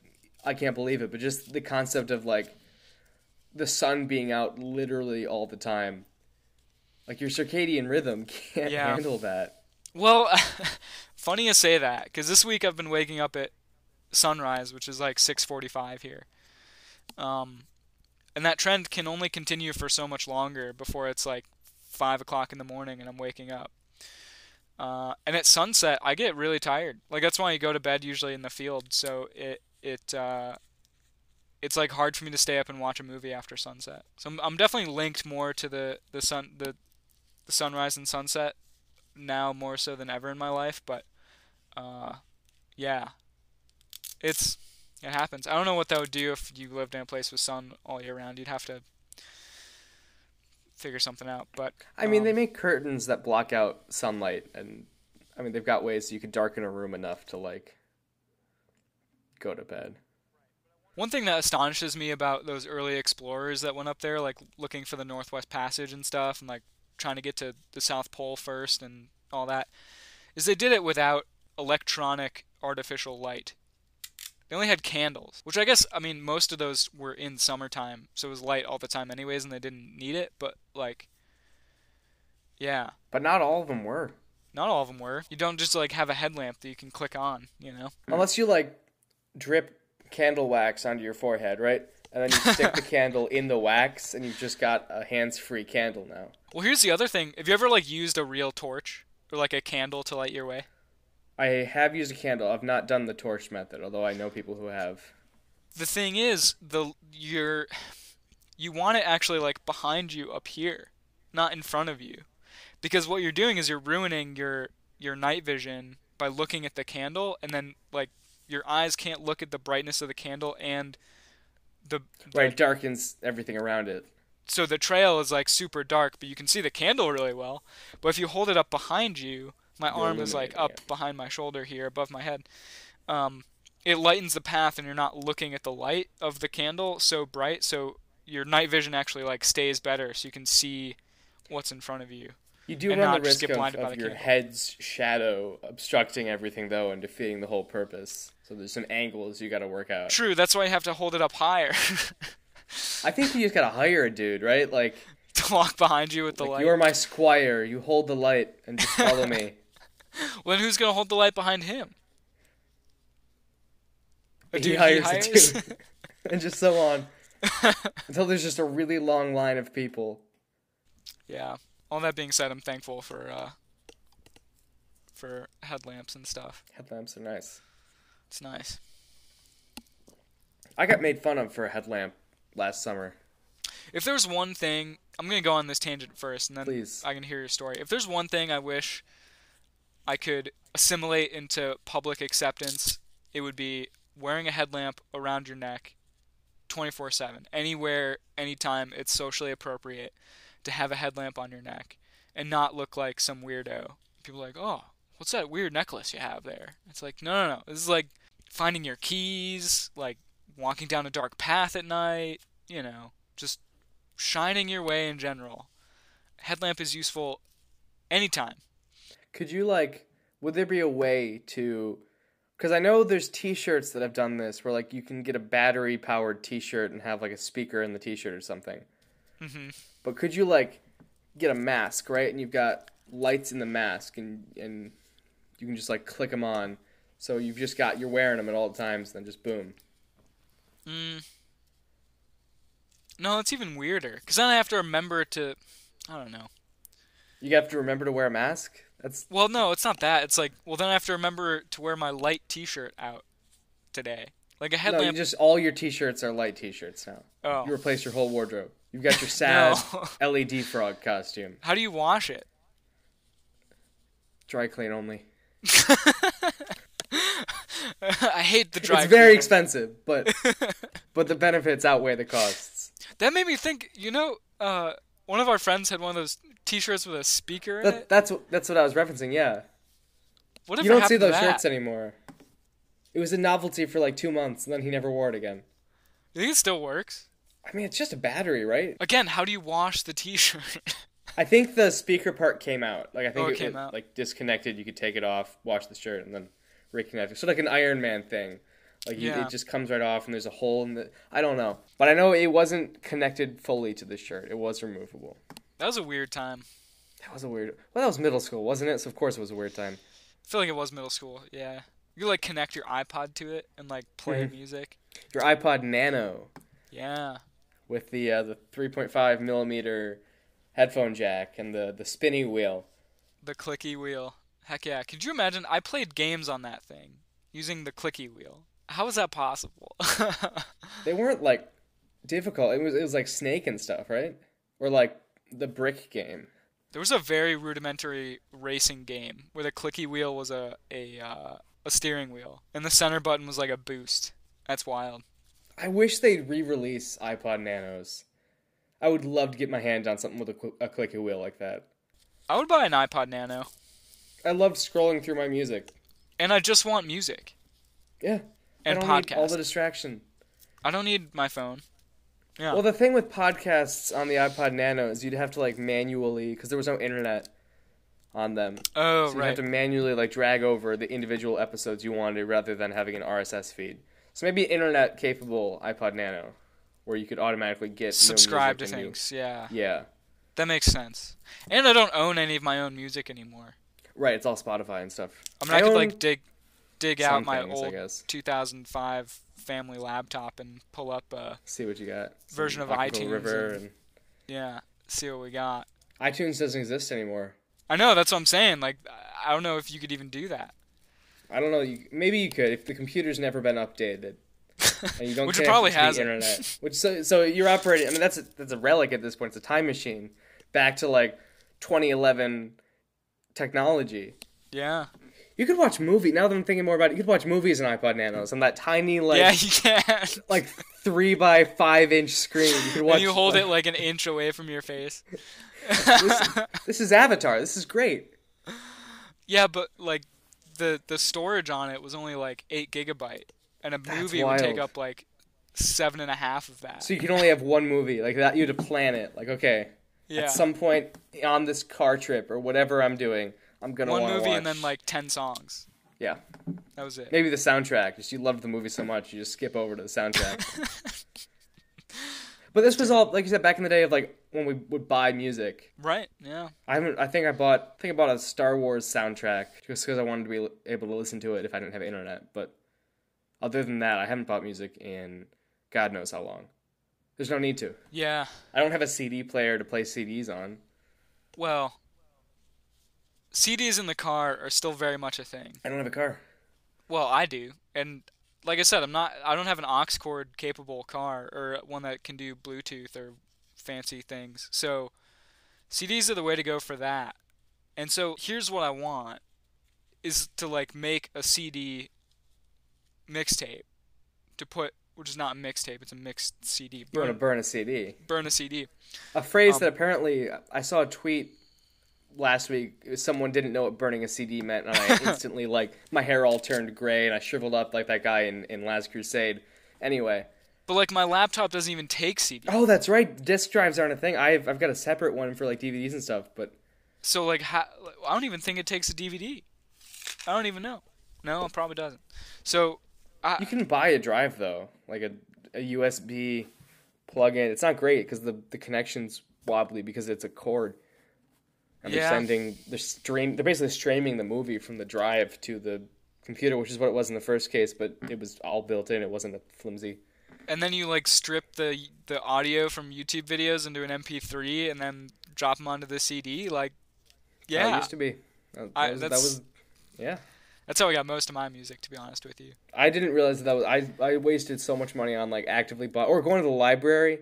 [SPEAKER 2] I can't believe it, but just the concept of like the sun being out literally all the time. Like your circadian rhythm [laughs] can't yeah. handle that.
[SPEAKER 1] Well, [laughs] funny you say that because this week I've been waking up at sunrise, which is like 6:45 here. Um, and that trend can only continue for so much longer before it's like five o'clock in the morning and I'm waking up. Uh, and at sunset, I get really tired. Like that's why you go to bed usually in the field, so it it uh, it's like hard for me to stay up and watch a movie after sunset. So I'm, I'm definitely linked more to the the sun the the sunrise and sunset now more so than ever in my life. But uh, yeah, it's it happens. I don't know what that would do if you lived in a place with sun all year round. You'd have to figure something out. But
[SPEAKER 2] I mean,
[SPEAKER 1] um,
[SPEAKER 2] they make curtains that block out sunlight, and I mean, they've got ways you could darken a room enough to like go to bed.
[SPEAKER 1] One thing that astonishes me about those early explorers that went up there, like looking for the Northwest Passage and stuff, and like trying to get to the South Pole first and all that, is they did it without electronic artificial light. They only had candles, which I guess, I mean, most of those were in summertime, so it was light all the time, anyways, and they didn't need it, but like, yeah.
[SPEAKER 2] But not all of them were.
[SPEAKER 1] Not all of them were. You don't just like have a headlamp that you can click on, you know?
[SPEAKER 2] Unless you like drip candle wax onto your forehead, right? And then you stick the [laughs] candle in the wax, and you've just got a hands-free candle now.
[SPEAKER 1] Well, here's the other thing. Have you ever like used a real torch or like a candle to light your way?
[SPEAKER 2] I have used a candle. I've not done the torch method, although I know people who have.
[SPEAKER 1] The thing is, the you're you want it actually like behind you up here, not in front of you. Because what you're doing is you're ruining your your night vision by looking at the candle and then like your eyes can't look at the brightness of the candle and the, the
[SPEAKER 2] Right, darkens everything around it.
[SPEAKER 1] so the trail is like super dark, but you can see the candle really well. But if you hold it up behind you, my
[SPEAKER 2] You're
[SPEAKER 1] arm is like up
[SPEAKER 2] it.
[SPEAKER 1] behind my shoulder here, above my head. Um, it lightens the path, and you're not looking at the light of the candle so bright. So your night vision actually like stays better, so you can see what's in front of you.
[SPEAKER 2] You do
[SPEAKER 1] And
[SPEAKER 2] run the risk of, of your head's shadow obstructing everything, though, and defeating the whole purpose. So there's some angles you got to work out.
[SPEAKER 1] True, that's why you have to hold it up higher [laughs]
[SPEAKER 2] I think you just got to hire a dude, right? Like,
[SPEAKER 1] to walk behind you with the
[SPEAKER 2] like
[SPEAKER 1] light.
[SPEAKER 2] you're my squire. You hold the light and just follow me. [laughs]
[SPEAKER 1] Well, then who's gonna hold the light behind him? A
[SPEAKER 2] he
[SPEAKER 1] dude
[SPEAKER 2] hires,
[SPEAKER 1] hires?
[SPEAKER 2] a dude, [laughs] and just so on until there's just a really long line of people.
[SPEAKER 1] Yeah. All that being said, I'm thankful for uh, for headlamps and stuff.
[SPEAKER 2] Headlamps are nice.
[SPEAKER 1] It's nice.
[SPEAKER 2] I got made fun of for a headlamp last summer.
[SPEAKER 1] If there's one thing, I'm gonna go on this tangent first, and then
[SPEAKER 2] Please.
[SPEAKER 1] I can hear your story. If there's one thing I wish I could assimilate into public acceptance, it would be wearing a headlamp around your neck, 24/7, anywhere, anytime it's socially appropriate to have a headlamp on your neck and not look like some weirdo. People are like, oh, what's that weird necklace you have there? It's like, no, no, no. This is like finding your keys, like walking down a dark path at night, you know, just shining your way in general. Headlamp is useful anytime.
[SPEAKER 2] Could you like? Would there be a way to? Because I know there's T-shirts that have done this, where like you can get a battery-powered T-shirt and have like a speaker in the T-shirt or something.
[SPEAKER 1] hmm
[SPEAKER 2] But could you like get a mask, right? And you've got lights in the mask, and and you can just like click them on. So you've just got you're wearing them at all times, then just boom.
[SPEAKER 1] Mm. No, it's even weirder. Because then I have to remember to. I don't know.
[SPEAKER 2] You have to remember to wear a mask. That's
[SPEAKER 1] Well, no, it's not that. It's like, well, then I have to remember to wear my light T-shirt out today. Like a
[SPEAKER 2] no,
[SPEAKER 1] headlamp.
[SPEAKER 2] you just all your T-shirts are light T-shirts now.
[SPEAKER 1] oh.
[SPEAKER 2] You replace your whole wardrobe. You've got your [laughs] sad
[SPEAKER 1] No. [laughs]
[SPEAKER 2] LED frog costume.
[SPEAKER 1] How do you wash it?
[SPEAKER 2] Dry clean only. [laughs]
[SPEAKER 1] I hate the dry.
[SPEAKER 2] it's very
[SPEAKER 1] cleaner.
[SPEAKER 2] expensive, but but the benefits outweigh the costs.
[SPEAKER 1] That made me think. You know, uh, one of our friends had one of those T-shirts with a speaker in
[SPEAKER 2] That,
[SPEAKER 1] it.
[SPEAKER 2] that's what- that's what I was referencing. Yeah,
[SPEAKER 1] Whatever
[SPEAKER 2] you don't see those shirts anymore. It was a novelty for like two months, and then he never wore it again.
[SPEAKER 1] You think it still works?
[SPEAKER 2] I mean, it's just a battery, right?
[SPEAKER 1] Again, how do you wash the T-shirt? [laughs]
[SPEAKER 2] I think the speaker part came out. Like I think
[SPEAKER 1] Oh, it
[SPEAKER 2] it,
[SPEAKER 1] came
[SPEAKER 2] it,
[SPEAKER 1] out.
[SPEAKER 2] like disconnected. You could take it off, wash the shirt, and then reconnect it. So like an Iron Man thing. Like you, it just comes right off, and there's a hole in the. I don't know, but I know it wasn't connected fully to the shirt. It was removable.
[SPEAKER 1] that was a weird time.
[SPEAKER 2] That was a weird. Well, that was middle school, wasn't it? So of course it was a weird time.
[SPEAKER 1] I feel like it was middle school. Yeah, you could, like connect your iPod to it and like play
[SPEAKER 2] Mhm.
[SPEAKER 1] music.
[SPEAKER 2] Your iPod Nano
[SPEAKER 1] Yeah.
[SPEAKER 2] With the uh, the 3.5 millimeter headphone jack and the the spinny wheel.
[SPEAKER 1] The clicky wheel. Heck yeah. Could you imagine? I played games on that thing using the clicky wheel. How is that possible? [laughs]
[SPEAKER 2] They weren't like difficult. It was it was like Snake and stuff, right? Or like the brick game.
[SPEAKER 1] there was a very rudimentary racing game where the clicky wheel was a a uh, a steering wheel and the center button was like a boost. That's wild.
[SPEAKER 2] I wish they'd re-release iPod Nanos. I would love to get my hand on something with a, cl- a clicky wheel like that.
[SPEAKER 1] I would buy an iPod Nano,
[SPEAKER 2] I loved scrolling through my music.
[SPEAKER 1] and I just want music
[SPEAKER 2] Yeah.
[SPEAKER 1] and
[SPEAKER 2] I all the distraction.
[SPEAKER 1] I don't need my phone. Yeah.
[SPEAKER 2] Well, the thing with podcasts on the iPod Nano is you'd have to like manually because there was no internet on them.
[SPEAKER 1] oh
[SPEAKER 2] So you
[SPEAKER 1] right.
[SPEAKER 2] have to manually like drag over the individual episodes you wanted rather than having an RSS feed. So maybe internet capable iPod Nano, where you could automatically get
[SPEAKER 1] Subscribe to
[SPEAKER 2] and new-
[SPEAKER 1] things. Yeah.
[SPEAKER 2] Yeah,
[SPEAKER 1] That makes sense. And I don't own any of my own music anymore.
[SPEAKER 2] right. It's all Spotify and stuff.
[SPEAKER 1] I mean, I, could
[SPEAKER 2] own
[SPEAKER 1] like dig dig out my
[SPEAKER 2] things,
[SPEAKER 1] old 2005 family laptop and pull up a
[SPEAKER 2] See what you got. Some
[SPEAKER 1] version of iTunes
[SPEAKER 2] River
[SPEAKER 1] and-
[SPEAKER 2] and
[SPEAKER 1] yeah, see what we got.
[SPEAKER 2] iTunes doesn't exist anymore.
[SPEAKER 1] I know that's what I'm saying. Like, I don't know if you could even do that.
[SPEAKER 2] I don't know. You, maybe you could if the computer's never been updated. And [laughs] you don't
[SPEAKER 1] Which it probably
[SPEAKER 2] the
[SPEAKER 1] hasn't.
[SPEAKER 2] internet. [laughs] Which so so you're operating. I mean that's a, that's a relic at this point. It's a time machine back to like 2011 technology.
[SPEAKER 1] Yeah.
[SPEAKER 2] You could watch movie. Now that I'm thinking more about it, you could watch movies on iPod Nanos on that tiny like
[SPEAKER 1] yeah, you can. [laughs]
[SPEAKER 2] like three by five inch screen. You could watch.
[SPEAKER 1] and you hold
[SPEAKER 2] like,
[SPEAKER 1] it like an inch away from your face.
[SPEAKER 2] This is Avatar. This is great.
[SPEAKER 1] Yeah, but like the the storage on it was only like eight gigabyte, and a movie would take up like seven and a half of that.
[SPEAKER 2] So you can only have one movie like that. You had to plan it. Like okay,
[SPEAKER 1] yeah,
[SPEAKER 2] at some point on this car trip or whatever I'm doing, I'm gonna
[SPEAKER 1] one movie
[SPEAKER 2] watch.
[SPEAKER 1] and then like ten songs.
[SPEAKER 2] yeah,
[SPEAKER 1] That was it.
[SPEAKER 2] maybe the soundtrack. Just you love the movie so much, you just skip over to the soundtrack. [laughs] but this was all like you said back in the day of like when we would buy music.
[SPEAKER 1] Right? Yeah.
[SPEAKER 2] I haven't. I think I bought. I think I bought a Star Wars soundtrack just because I wanted to be able to listen to it if I didn't have internet. But other than that, I haven't bought music in God knows how long. There's no need to.
[SPEAKER 1] Yeah.
[SPEAKER 2] I don't have a CD player to play CDs on.
[SPEAKER 1] Well, CDs in the car are still very much a thing.
[SPEAKER 2] I don't have a car.
[SPEAKER 1] Well, I do, and like I said, I'm not. I don't have an aux cord capable car or one that can do Bluetooth or fancy things. So, CDs are the way to go for that. And so here's what I want: is to like make a CD mixtape to put, which is not a mixtape; it's a mixed CD.
[SPEAKER 2] You want to
[SPEAKER 1] Burn,
[SPEAKER 2] burn a CD?
[SPEAKER 1] burn a CD.
[SPEAKER 2] A phrase
[SPEAKER 1] Um,
[SPEAKER 2] that apparently I saw a tweet last week. Someone didn't know what burning a CD meant, and I [laughs] instantly like my hair all turned gray and I shriveled up like that guy in in Last Crusade. Anyway,
[SPEAKER 1] But like my laptop doesn't even take CD.
[SPEAKER 2] oh, that's right. Disk drives aren't a thing. I've I've got a separate one for like DVDs and stuff, but
[SPEAKER 1] So like, ha- I don't even think it takes a DVD. I don't even know. No, it probably doesn't. So
[SPEAKER 2] you can buy a drive though, like a a USB plug-in. It's not great because the the connection's wobbly because it's a cord. And they're sending they're stream they're basically streaming the movie from the drive to the computer, which is what it was in the first case, but mm. it was all built in. It wasn't a flimsy.
[SPEAKER 1] and then you like strip the the audio from YouTube videos into an MP3 and then drop them onto the CD. Like, yeah,
[SPEAKER 2] used to be. That,
[SPEAKER 1] I-
[SPEAKER 2] was, that
[SPEAKER 1] that's-
[SPEAKER 2] was yeah.
[SPEAKER 1] that's how I got most of my music. To be honest with you.
[SPEAKER 2] I didn't realize that, that was I I wasted so much money on like actively buy or going to the library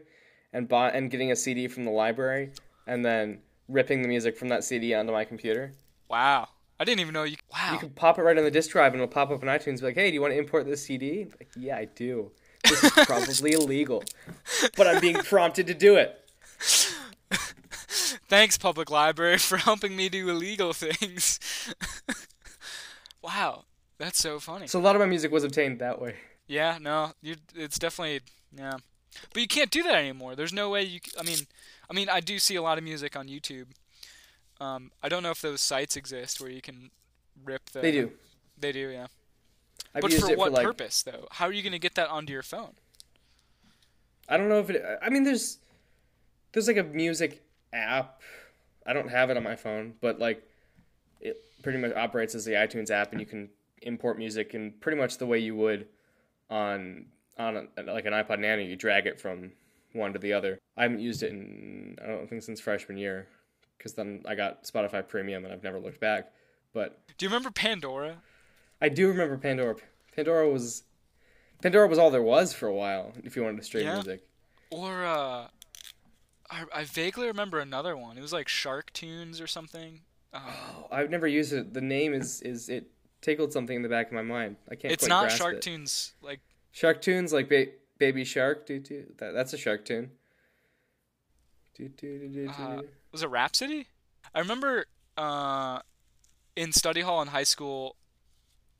[SPEAKER 2] and buy and getting a CD from the library and then ripping the music from that CD onto my computer.
[SPEAKER 1] Wow, I didn't even know you. Wow,
[SPEAKER 2] You can pop it right on the disk drive and it'll pop up on iTunes be like, "Hey, do you want to import this CD?" Like, "Yeah, I do." This is probably [laughs] illegal, but I'm being prompted to do it. [laughs]
[SPEAKER 1] thanks public library for helping me do illegal things. [laughs] wow, that's so funny.
[SPEAKER 2] So a lot of my music was obtained that way.
[SPEAKER 1] Yeah, no, you. It's definitely yeah, but you can't do that anymore. There's no way you. I mean, I mean, I do see a lot of music on YouTube. Um, I don't know if those sites exist where you can rip the.
[SPEAKER 2] They do.
[SPEAKER 1] They do, yeah.
[SPEAKER 2] I've
[SPEAKER 1] but for what
[SPEAKER 2] for like
[SPEAKER 1] purpose, though? How are you gonna get that onto your phone?
[SPEAKER 2] I don't know if it. I mean, there's there's like a music app. I don't have it on my phone, but like it pretty much operates as the iTunes app, and you can import music in pretty much the way you would on on a, like an iPod Nano. You drag it from one to the other. I haven't used it in I don't think since freshman year, because then I got Spotify Premium and I've never looked back. But
[SPEAKER 1] Do you remember Pandora?
[SPEAKER 2] I do remember Pandora. Pandora was Pandora was all there was for a while. If you wanted to stream
[SPEAKER 1] Yeah.
[SPEAKER 2] music.
[SPEAKER 1] Or uh, I, I vaguely remember another one. It was like Shark Tunes or something. Uh,
[SPEAKER 2] Oh, I've never used it. The name is is it tickled something in the back of my mind. I can't.
[SPEAKER 1] it's not Shark
[SPEAKER 2] it.
[SPEAKER 1] Tunes. Like
[SPEAKER 2] Shark tunes like ba- Baby Shark. Do, do, that, that's a shark tune. Do, do, do, do,
[SPEAKER 1] Uh, was it Rhapsody? I remember uh, in study hall in high school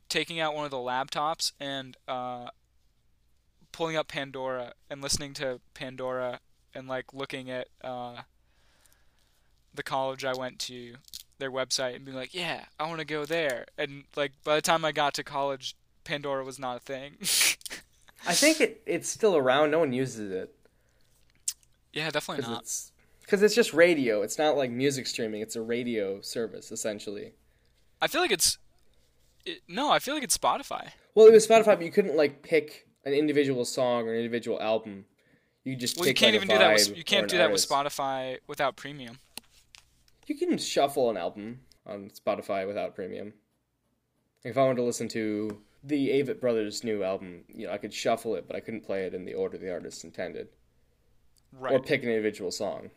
[SPEAKER 1] taking out one of the laptops and uh, pulling up Pandora and listening to Pandora and like looking at uh, the college I went to, their website, and being like, "Yeah, I want to go there." And like by the time I got to college, Pandora was not a thing. [laughs]
[SPEAKER 2] I think it, it's still around. No one uses it
[SPEAKER 1] yeah, definitely
[SPEAKER 2] because
[SPEAKER 1] not.
[SPEAKER 2] it's because it's just radio. It's not like music streaming. It's a radio service essentially.
[SPEAKER 1] I feel like it's it, no, I feel like it's Spotify.
[SPEAKER 2] Well, it was Spotify, but you couldn't like pick an individual song or an individual album. You just
[SPEAKER 1] Well, you can't
[SPEAKER 2] like,
[SPEAKER 1] even
[SPEAKER 2] a
[SPEAKER 1] do that. With, you can't do that with. Spotify without premium.
[SPEAKER 2] You can shuffle an album on Spotify without premium. If I wanted to listen to the Avett Brothers' new album, you know, I could shuffle it, but I couldn't play it in the order the artist intended,
[SPEAKER 1] Right.
[SPEAKER 2] or pick an individual song.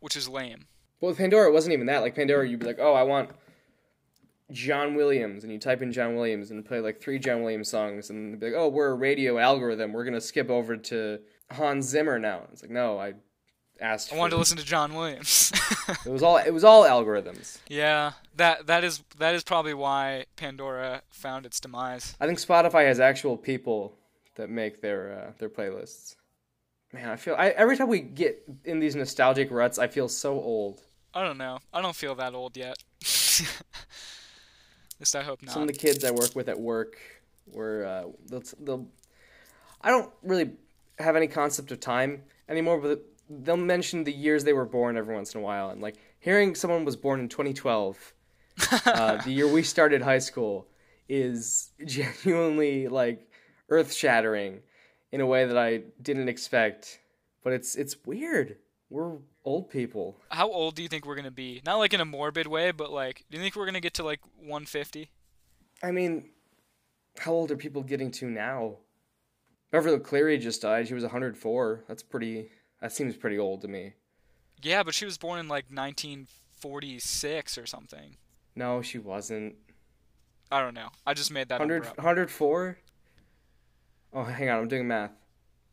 [SPEAKER 1] which is lame.
[SPEAKER 2] But with Pandora, it wasn't even that. Like Pandora, you'd be like, "Oh, I want John Williams," and you type in John Williams and play like three John Williams songs, and they'd be like, "Oh, we're a radio algorithm. We're gonna skip over to Hans Zimmer now." It's like, no, I asked.
[SPEAKER 1] I wanted to listen to John Williams.
[SPEAKER 2] It was all. It was all algorithms. [laughs]
[SPEAKER 1] yeah, that that is that is probably why Pandora found its demise.
[SPEAKER 2] I think Spotify has actual people that make their uh, their playlists. Man, I feel I, every time we get in these nostalgic ruts, I feel so old.
[SPEAKER 1] I don't know. I don't feel that old yet. [laughs] At least I hope not.
[SPEAKER 2] Some of the kids I work with at work were uh, they'll, they'll I don't really have any concept of time anymore, but they'll mention the years they were born every once in a while, and like hearing someone was born in 2012, uh, [laughs] the year we started high school, is genuinely like earth shattering in a way that I didn't expect. But it's it's weird. We're old people.
[SPEAKER 1] How old do you think we're gonna be? Not like in a morbid way, but like, do you think we're gonna get to like 150?
[SPEAKER 2] I mean, how old are people getting to now? Beverly Cleary just died. She was 104. That's pretty. That seems pretty old to me.
[SPEAKER 1] Yeah, but she was born in like 1946 or something.
[SPEAKER 2] No, she wasn't.
[SPEAKER 1] I don't know. I just made that
[SPEAKER 2] 100,
[SPEAKER 1] number up.
[SPEAKER 2] 104? Oh, hang on. I'm doing math.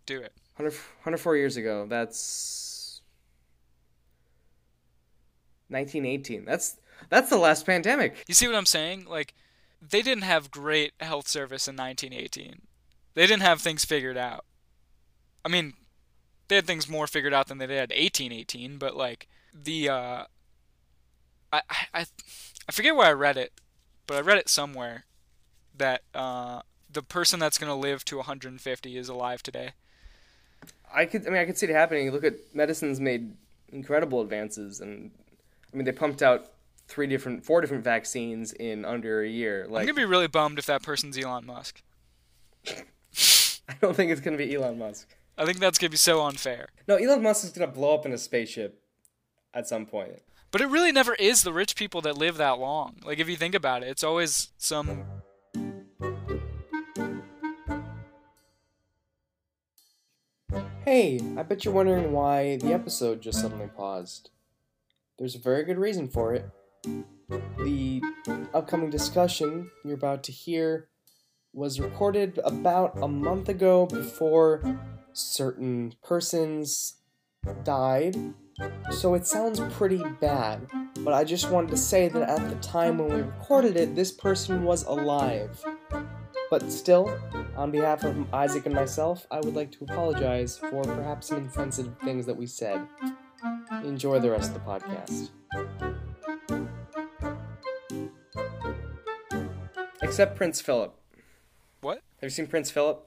[SPEAKER 1] Do it.
[SPEAKER 2] 100, 104 years ago. That's 1918. That's that's the last pandemic.
[SPEAKER 1] You see what I'm saying? Like, they didn't have great health service in 1918. They didn't have things figured out. I mean, they had things more figured out than they did 1818, but like the uh, I I I forget where I read it, but I read it somewhere that uh, the person that's gonna live to 150 is alive today.
[SPEAKER 2] I could. I mean, I could see it happening. Look at medicine's made incredible advances, and I mean, they pumped out three different, four different vaccines in under a year.
[SPEAKER 1] I'm
[SPEAKER 2] Like,
[SPEAKER 1] gonna be really bummed if that person's Elon Musk. [laughs]
[SPEAKER 2] I don't think it's gonna be Elon Musk.
[SPEAKER 1] I think that's gonna be so unfair.
[SPEAKER 2] No, Elon Musk is gonna blow up in a spaceship at some point.
[SPEAKER 1] But it really never is the rich people that live that long. Like if you think about it, it's always some
[SPEAKER 3] Hey, I bet you're wondering why the episode just suddenly paused. There's a very good reason for it. The upcoming discussion you're about to hear was recorded about a month ago before certain persons died, so it sounds pretty bad. But I just wanted to say that at the time when we recorded it, this person was alive. But still, on behalf of Isaac and myself, I would like to apologize for perhaps some insensitive things that we said. Enjoy the rest of the podcast.
[SPEAKER 2] Except Prince Philip.
[SPEAKER 1] what?
[SPEAKER 2] Have you seen Prince Philip?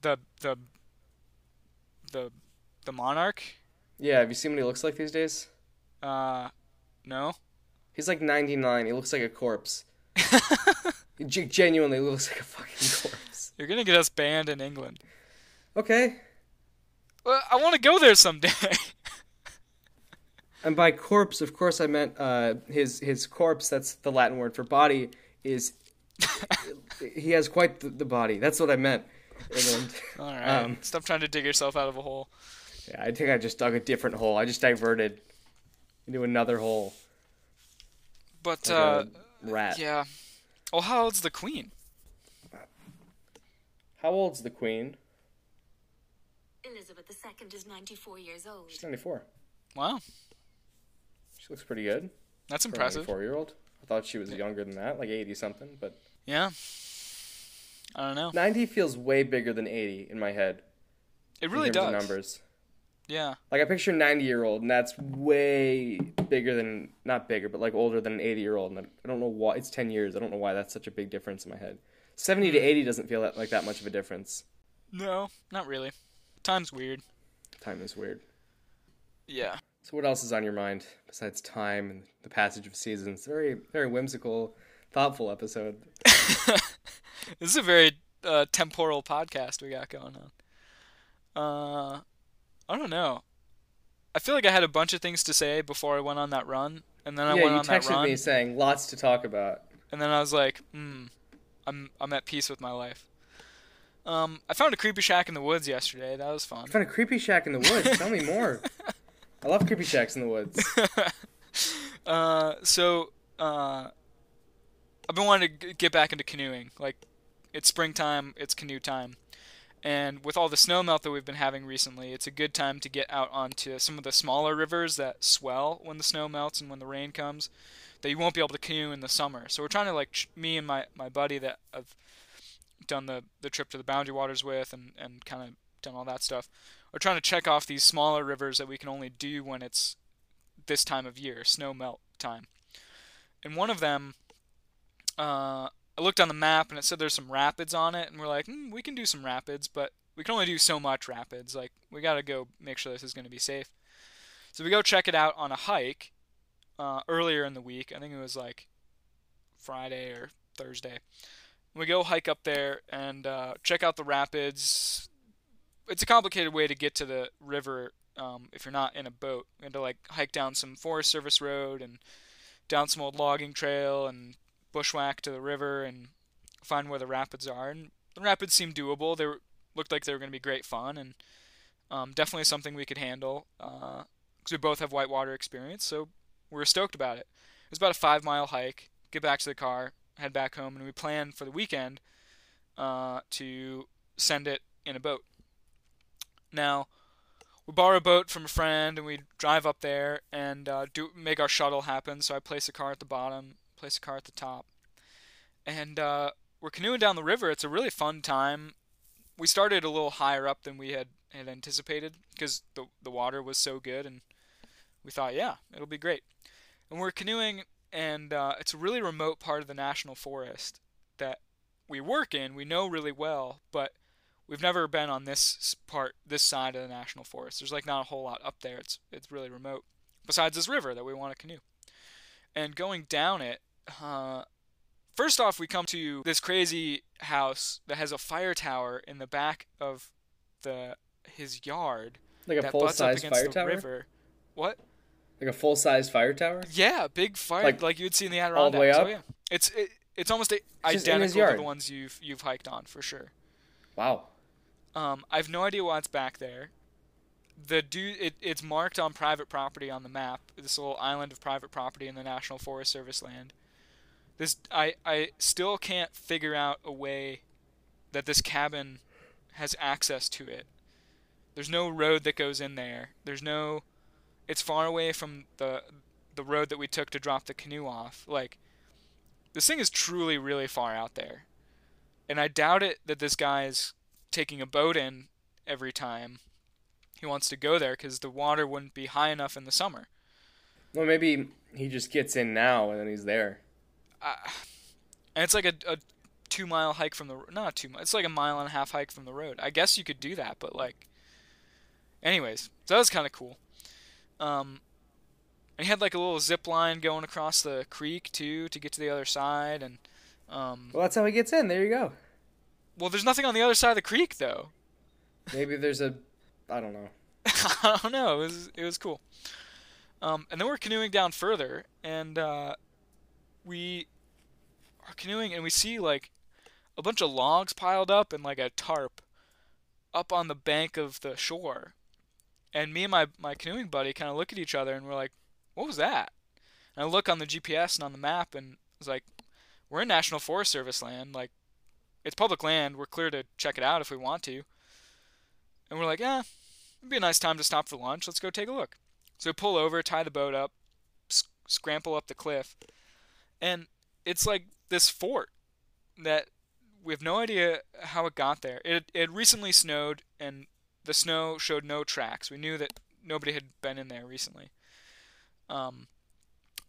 [SPEAKER 1] The the the the monarch?
[SPEAKER 2] Yeah, have you seen what he looks like these days?
[SPEAKER 1] Uh no.
[SPEAKER 2] He's like 99. He looks like a corpse. [laughs] he ge- genuinely looks like a fucking corpse.
[SPEAKER 1] You're gonna get us banned in England.
[SPEAKER 2] Okay.
[SPEAKER 1] Well, I want to go there someday.
[SPEAKER 2] And by corpse, of course, I meant uh, his his corpse. That's the Latin word for body. Is [laughs] he has quite the, the body? That's what I meant. [laughs] Inland.
[SPEAKER 1] All right.
[SPEAKER 2] Um,
[SPEAKER 1] Stop trying to dig yourself out of a hole.
[SPEAKER 2] Yeah, I think I just dug a different hole. I just diverted into another hole.
[SPEAKER 1] But
[SPEAKER 2] Like
[SPEAKER 1] uh,
[SPEAKER 2] rat.
[SPEAKER 1] yeah. Oh, how old's the queen?
[SPEAKER 2] How old's the queen?
[SPEAKER 4] Elizabeth II is 94 years old.
[SPEAKER 2] She's 94.
[SPEAKER 1] Wow,
[SPEAKER 2] She looks pretty good.
[SPEAKER 1] that's impressive.
[SPEAKER 2] 94 year old. I thought she was younger than that, like 80 something, but
[SPEAKER 1] Yeah. I don't know.
[SPEAKER 2] 90 feels way bigger than 80 in my head.
[SPEAKER 1] It really does.
[SPEAKER 2] numbers.
[SPEAKER 1] Yeah.
[SPEAKER 2] Like I picture 90 year old, and that's way bigger than not bigger, but like older than an 80 year old. And I don't know why it's 10 years. I don't know why that's such a big difference in my head. 70 to hmm. 80 doesn't feel that, like that much of a difference.
[SPEAKER 1] No, not really. Time's weird.
[SPEAKER 2] Time is weird.
[SPEAKER 1] Yeah.
[SPEAKER 2] So what else is on your mind besides time and the passage of seasons? Very very whimsical, thoughtful episode. [laughs]
[SPEAKER 1] This is a very uh, temporal podcast we got going on. Uh, I don't know. I feel like I had a bunch of things to say before I went on that run, and then I
[SPEAKER 2] yeah,
[SPEAKER 1] went on that run.
[SPEAKER 2] Yeah, you texted me saying lots to talk about.
[SPEAKER 1] and then I was like, hmm, I'm I'm at peace with my life. Um, I found a creepy shack in the woods yesterday. That was fun.
[SPEAKER 2] I found a creepy shack in the woods. Tell me more. [laughs] I love creepy shacks in the woods. [laughs]
[SPEAKER 1] Uh, so uh, I've been wanting to g- get back into canoeing. Like, it's springtime, it's canoe time, and with all the snow melt that we've been having recently, it's a good time to get out onto some of the smaller rivers that swell when the snow melts and when the rain comes. That you won't be able to canoe in the summer. So we're trying to like me and my my buddy that I've done the the trip to the Boundary Waters with and and kind of done all that stuff. We're trying to check off these smaller rivers that we can only do when it's this time of year, snow melt time. And one of them, uh, I looked on the map and it said there's some rapids on it, and we're like, hmm, we can do some rapids, but we can only do so much rapids. Like, we gotta go make sure this is gonna be safe. So we go check it out on a hike uh, earlier in the week. I think it was like Friday or Thursday. We go hike up there and uh, check out the rapids. It's a complicated way to get to the river um, if you're not in a boat. We had to like hike down some Forest Service road and down some old logging trail and bushwhack to the river and find where the rapids are. And the rapids seemed doable. They were, looked like they were going to be great fun and um, definitely something we could handle because we both have whitewater experience. So we were stoked about it. It was about a five mile hike. Get back to the car, head back home, and we planned for the weekend uh, to send it in a boat. Now, we borrow a boat from a friend and we drive up there and uh, do make our shuttle happen. So I place a car at the bottom, place a car at the top, and uh, we're canoeing down the river. It's a really fun time. We started a little higher up than we had, had anticipated because the the water was so good, and we thought, yeah, it'll be great. And we're canoeing, and uh, it's a really remote part of the national forest that we work in. We know really well, but we've never been on this part, this side of the national forest. There's like not a whole lot up there. It's it's really remote. Besides this river that we want to canoe, and going down it. Uh, first off, we come to this crazy house that has a fire tower in the back of the his yard
[SPEAKER 2] Like a full size fire tower.
[SPEAKER 1] river. What?
[SPEAKER 2] Like a full size fire tower.
[SPEAKER 1] Yeah, big fire
[SPEAKER 2] Like,
[SPEAKER 1] like, you'd see in the Adirondacks.
[SPEAKER 2] all the way up?
[SPEAKER 1] Yeah. It's it, it's almost a,
[SPEAKER 2] his
[SPEAKER 1] identical to the ones you've you've hiked on for sure.
[SPEAKER 2] Wow.
[SPEAKER 1] Um, I have no idea why it's back there. The dude, it, it's marked on private property on the map. This little island of private property in the National Forest Service land. This I I still can't figure out a way that this cabin has access to it. There's no road that goes in there. There's no. It's far away from the the road that we took to drop the canoe off. Like, this thing is truly really far out there, and I doubt it that this guy is taking a boat in every time he wants to go there because the water wouldn't be high enough in the summer.
[SPEAKER 2] Well, maybe he just gets in now and then he's there.
[SPEAKER 1] Uh, and it's like a, a two mile hike from the not two mi- it's like a mile and a half hike from the road. I guess you could do that, but like, anyways, so that was kind of cool. Um, and he had like a little zip line going across the creek too to get to the other side, and um,
[SPEAKER 2] Well, that's how he gets in. There you go.
[SPEAKER 1] well, there's nothing on the other side of the creek though.
[SPEAKER 2] Maybe there's a, I don't know. [laughs]
[SPEAKER 1] I don't know. It was it was cool. Um, and then we're canoeing down further, and uh, we are canoeing, and we see like a bunch of logs piled up and like a tarp up on the bank of the shore. And me and my, my canoeing buddy kind of look at each other and we're like, what was that? And I look on the GPS and on the map and it's like, we're in National Forest Service land. Like, it's public land. We're clear to check it out if we want to. And we're like, yeah, it'd be a nice time to stop for lunch. Let's go take a look. So we pull over, tie the boat up, sc- scramble up the cliff, and it's like this fort that we have no idea how it got there. It it recently snowed, and the snow showed no tracks. We knew that nobody had been in there recently. Um,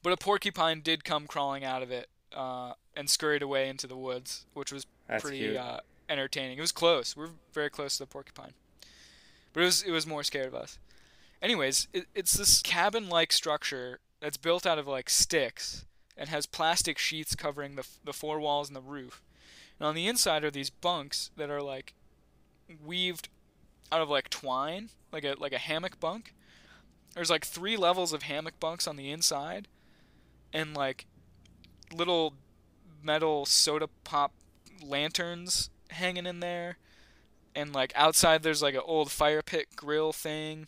[SPEAKER 1] but a porcupine did come crawling out of it uh, and scurried away into the woods, which was
[SPEAKER 2] That's
[SPEAKER 1] pretty uh, entertaining. It was close. We are very close to the porcupine, but it was it was more scared of us. Anyways, it, it's this cabin-like structure that's built out of like sticks and has plastic sheets covering the the four walls and the roof. And on the inside are these bunks that are like weaved out of like twine, like a like a hammock bunk. There's like three levels of hammock bunks on the inside, and like little metal soda pop lanterns hanging in there. And like outside there's like an old fire pit grill thing.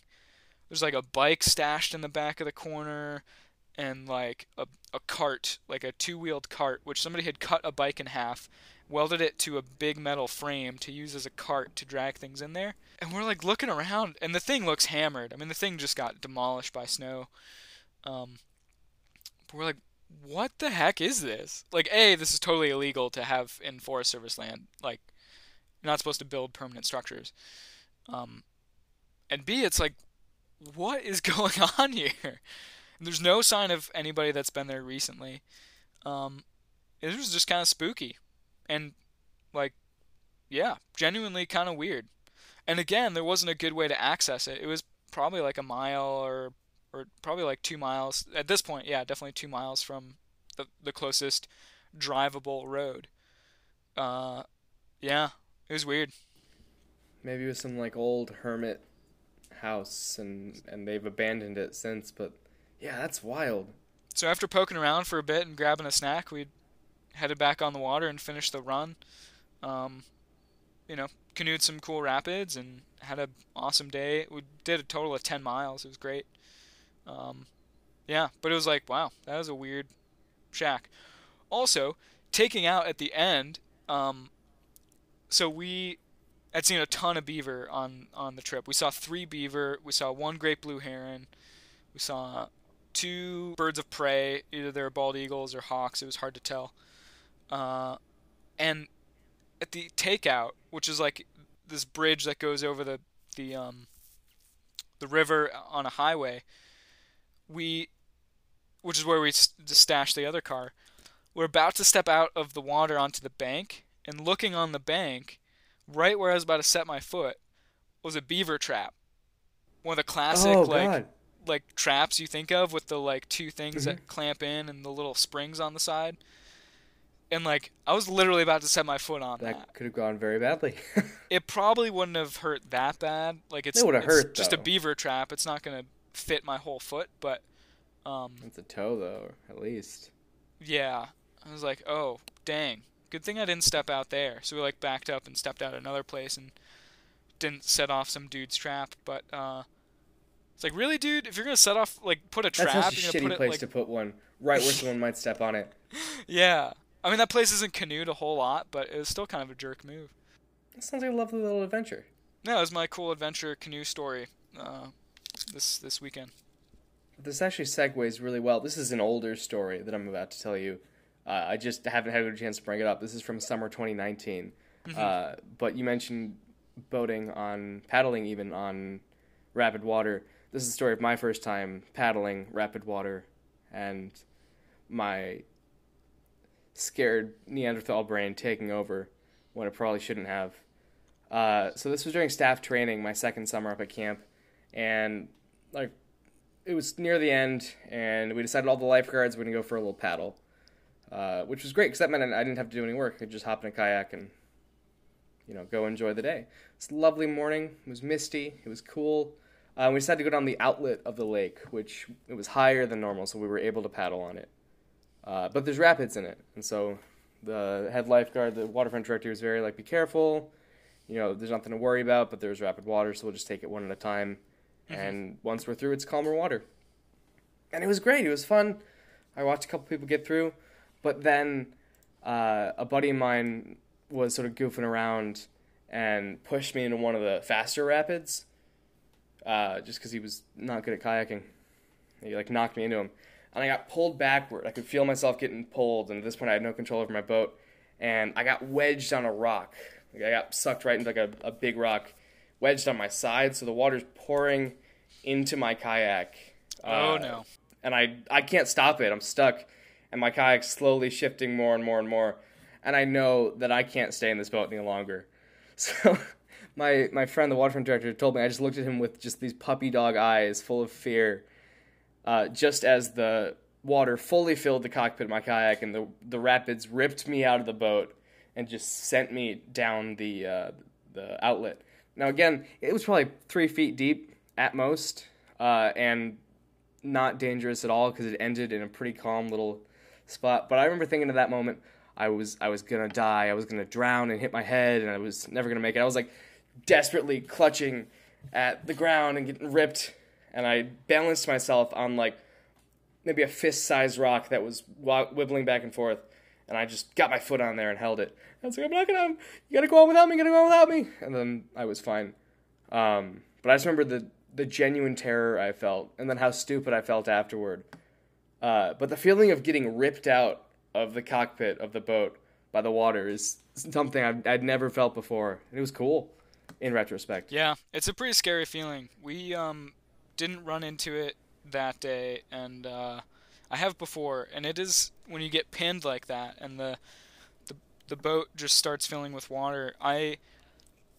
[SPEAKER 1] There's like a bike stashed in the back of the corner and like a, a cart, like a two-wheeled cart, which somebody had cut a bike in half, welded it to a big metal frame to use as a cart to drag things in there. And we're like looking around, and the thing looks hammered. I mean, the thing just got demolished by snow. Um, but we're like, what the heck is this? Like, a, this is totally illegal to have in Forest Service land. Like, you're not supposed to build permanent structures. Um, and b, it's like, what is [laughs] going on here? There's no sign of anybody that's been there recently. Um, it was just kind of spooky, and like, yeah, genuinely kind of weird. And again, there wasn't a good way to access it. It was probably like a mile or or probably like two miles at this point. Yeah, definitely two miles from the the closest drivable road. Uh, yeah, it was weird.
[SPEAKER 2] Maybe it was some like old hermit house and and they've abandoned it since, but yeah, that's wild.
[SPEAKER 1] So after poking around for a bit and grabbing a snack, we headed back on the water and finished the run. Um, you know, canoed some cool rapids and had an awesome day. We did a total of 10 miles. It was great. Um, yeah, but it was like, wow, that was a weird shack. Also, taking out at the end, um, so we had seen a ton of beaver on, on the trip. We saw three beaver. We saw one great blue heron. We saw two birds of prey. Either they were bald eagles or hawks. It was hard to tell. Uh, and at the takeout, which is like this bridge that goes over the the um, the river on a highway, we, which is where we stashed the other car. We're about to step out of the water onto the bank, and looking on the bank, right where I was about to set my foot, was a beaver trap. One of the classic
[SPEAKER 2] oh
[SPEAKER 1] like. Like traps you think of with the like two things that clamp in and the little springs on the side. And like I was literally about to set my foot on that.
[SPEAKER 2] That could have gone very badly. [laughs]
[SPEAKER 1] It probably wouldn't have hurt that bad. Like it's,
[SPEAKER 2] It would've
[SPEAKER 1] it's
[SPEAKER 2] hurt,
[SPEAKER 1] just a beaver trap. It's not gonna fit my whole foot, but um
[SPEAKER 2] it's a toe though, at least.
[SPEAKER 1] yeah. I was like, oh dang. Good thing I didn't step out there. So we like backed up and stepped out another place and didn't set off some dude's trap. But uh it's like really, dude. If you're gonna set off, like, put a
[SPEAKER 2] That's
[SPEAKER 1] trap,
[SPEAKER 2] such a shitty place
[SPEAKER 1] it like
[SPEAKER 2] to put one, right where someone might step on it. [laughs]
[SPEAKER 1] Yeah. I mean, that place isn't canoed a whole lot, but it was still kind of a jerk move.
[SPEAKER 2] That sounds like a lovely little adventure.
[SPEAKER 1] No, it was my cool adventure canoe story uh, this this weekend.
[SPEAKER 2] This actually segues really well. This is an older story that I'm about to tell you. Uh, I just haven't had a chance to bring it up. This is from summer 2019. Uh, but you mentioned boating on, paddling even on rapid water. This is the story of my first time paddling rapid water and my scared Neanderthal brain taking over when it probably shouldn't have. Uh, so this was during staff training, my second summer up at camp, and like it was near the end, and we decided all the lifeguards were gonna go for a little paddle, uh, which was great because that meant I didn't have to do any work. I could just hop in a kayak and you know go enjoy the day. It's a lovely morning. It was misty. It was cool. Uh, we decided to go down the outlet of the lake, which it was higher than normal, so we were able to paddle on it. Uh, but there's rapids in it, and so the head lifeguard, the waterfront director, was very like, "Be careful." you know, there's nothing to worry about, but there's rapid water, so we'll just take it one at a time. And once we're through, it's calmer water. And it was great. It was fun. I watched a couple people get through, but then uh, a buddy of mine was sort of goofing around and pushed me into one of the faster rapids, uh, just because he was not good at kayaking. He like knocked me into him, and I got pulled backward. I could feel myself getting pulled, and at this point, I had no control over my boat, and I got wedged on a rock. Like, I got sucked right into like a, a big rock, wedged on my side, so the water's pouring into my kayak.
[SPEAKER 1] Oh
[SPEAKER 2] Uh,
[SPEAKER 1] no.
[SPEAKER 2] and I I can't stop it. I'm stuck, and my kayak's slowly shifting more and more and more, and I know that I can't stay in this boat any longer. [laughs] So my my friend, the waterfront director, told me I just looked at him with just these puppy dog eyes, full of fear, uh, just as the water fully filled the cockpit of my kayak, and the the rapids ripped me out of the boat and just sent me down the uh, the outlet. Now again, it was probably three feet deep at most, uh, and not dangerous at all because it ended in a pretty calm little spot. But I remember thinking at that moment, I was I was gonna die, I was gonna drown and hit my head, and I was never gonna make it. I was like desperately clutching at the ground and getting ripped, and I balanced myself on like maybe a fist-sized rock that was wa- wibbling back and forth, and I just got my foot on there and held it. I was like, I'm not gonna, you gotta go on without me, you gotta go on without me, and then I was fine. Um, but I just remember the the genuine terror I felt, and then how stupid I felt afterward. Uh, but the feeling of getting ripped out of the cockpit of the boat by the water is something I'd, I'd never felt before. And it was cool, in retrospect.
[SPEAKER 1] Yeah, it's a pretty scary feeling. We um didn't run into it that day, and uh, I have before, and it is when you get pinned like that, and the the the boat just starts filling with water. I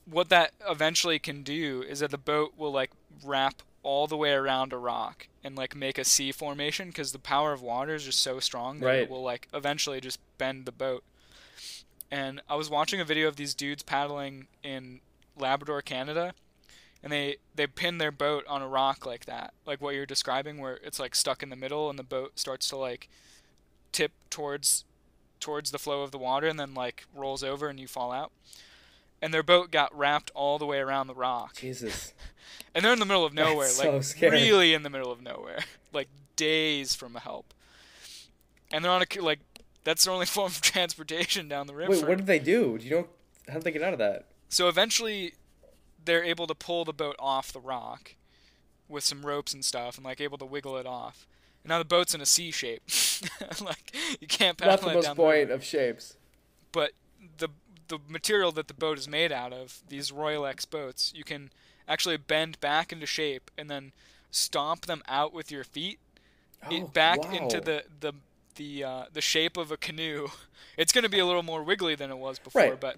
[SPEAKER 1] what that eventually can do is that the boat will like wrap all the way around a rock and like make a C formation because the power of water is just so strong that
[SPEAKER 2] Right.
[SPEAKER 1] it will like eventually just bend the boat. And I was watching a video of these dudes paddling in Labrador, Canada, and they they pin their boat on a rock like that, like what you're describing, where it's like stuck in the middle and the boat starts to like tip towards towards the flow of the water and then like rolls over and you fall out. And their boat got wrapped all the way around the rock,
[SPEAKER 2] Jesus. [laughs]
[SPEAKER 1] and they're in the middle of nowhere,
[SPEAKER 2] That's
[SPEAKER 1] like
[SPEAKER 2] so
[SPEAKER 1] really in the middle of nowhere, [laughs] like days from help. And they're on a like that's their only [laughs] form of transportation down the river.
[SPEAKER 2] Wait, what did they do? Do you know how did they get out of that?
[SPEAKER 1] So eventually, they're able to pull the boat off the rock with some ropes and stuff, and like able to wiggle it off. And now the boat's in a C shape. [laughs] like you can't paddle
[SPEAKER 2] Not the
[SPEAKER 1] it
[SPEAKER 2] most
[SPEAKER 1] down the river.
[SPEAKER 2] buoyant of shapes.
[SPEAKER 1] But the the material that the boat is made out of, these Royalex boats, you can actually bend back into shape and then stomp them out with your feet it
[SPEAKER 2] Oh,
[SPEAKER 1] back
[SPEAKER 2] wow.
[SPEAKER 1] into the the the uh, the shape of a canoe. [laughs] It's going to be a little more wiggly than it was before,
[SPEAKER 2] Right.
[SPEAKER 1] but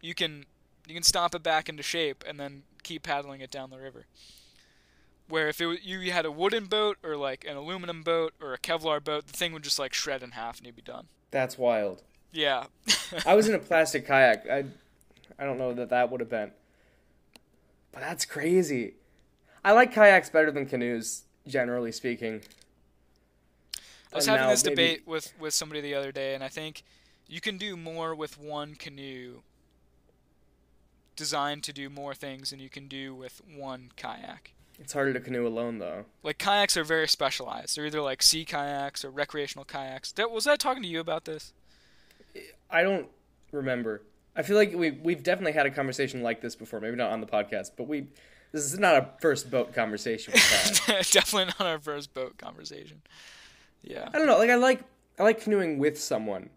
[SPEAKER 1] you can you can stomp it back into shape and then keep paddling it down the river. Where if it, you had a wooden boat or like an aluminum boat or a Kevlar boat, the thing would just like shred in half and you'd be done.
[SPEAKER 2] That's wild.
[SPEAKER 1] Yeah. [laughs]
[SPEAKER 2] I was in a plastic kayak. I, I don't know that that would have been. But that's crazy. I like kayaks better than canoes, generally speaking.
[SPEAKER 1] I was
[SPEAKER 2] And
[SPEAKER 1] having this
[SPEAKER 2] maybe-
[SPEAKER 1] debate with with somebody the other day, and I think you can do more with one canoe designed to do more things than you can do with one kayak.
[SPEAKER 2] It's harder to canoe alone, though.
[SPEAKER 1] Like kayaks are very specialized. They're either like sea kayaks or recreational kayaks. That, was I talking to you about this?
[SPEAKER 2] I don't remember. I feel like we we've definitely had a conversation like this before. Maybe not on the podcast, but we. This is not a first boat conversation. [laughs]
[SPEAKER 1] Definitely not our first boat conversation. Yeah.
[SPEAKER 2] I don't know. Like I like I like canoeing with someone.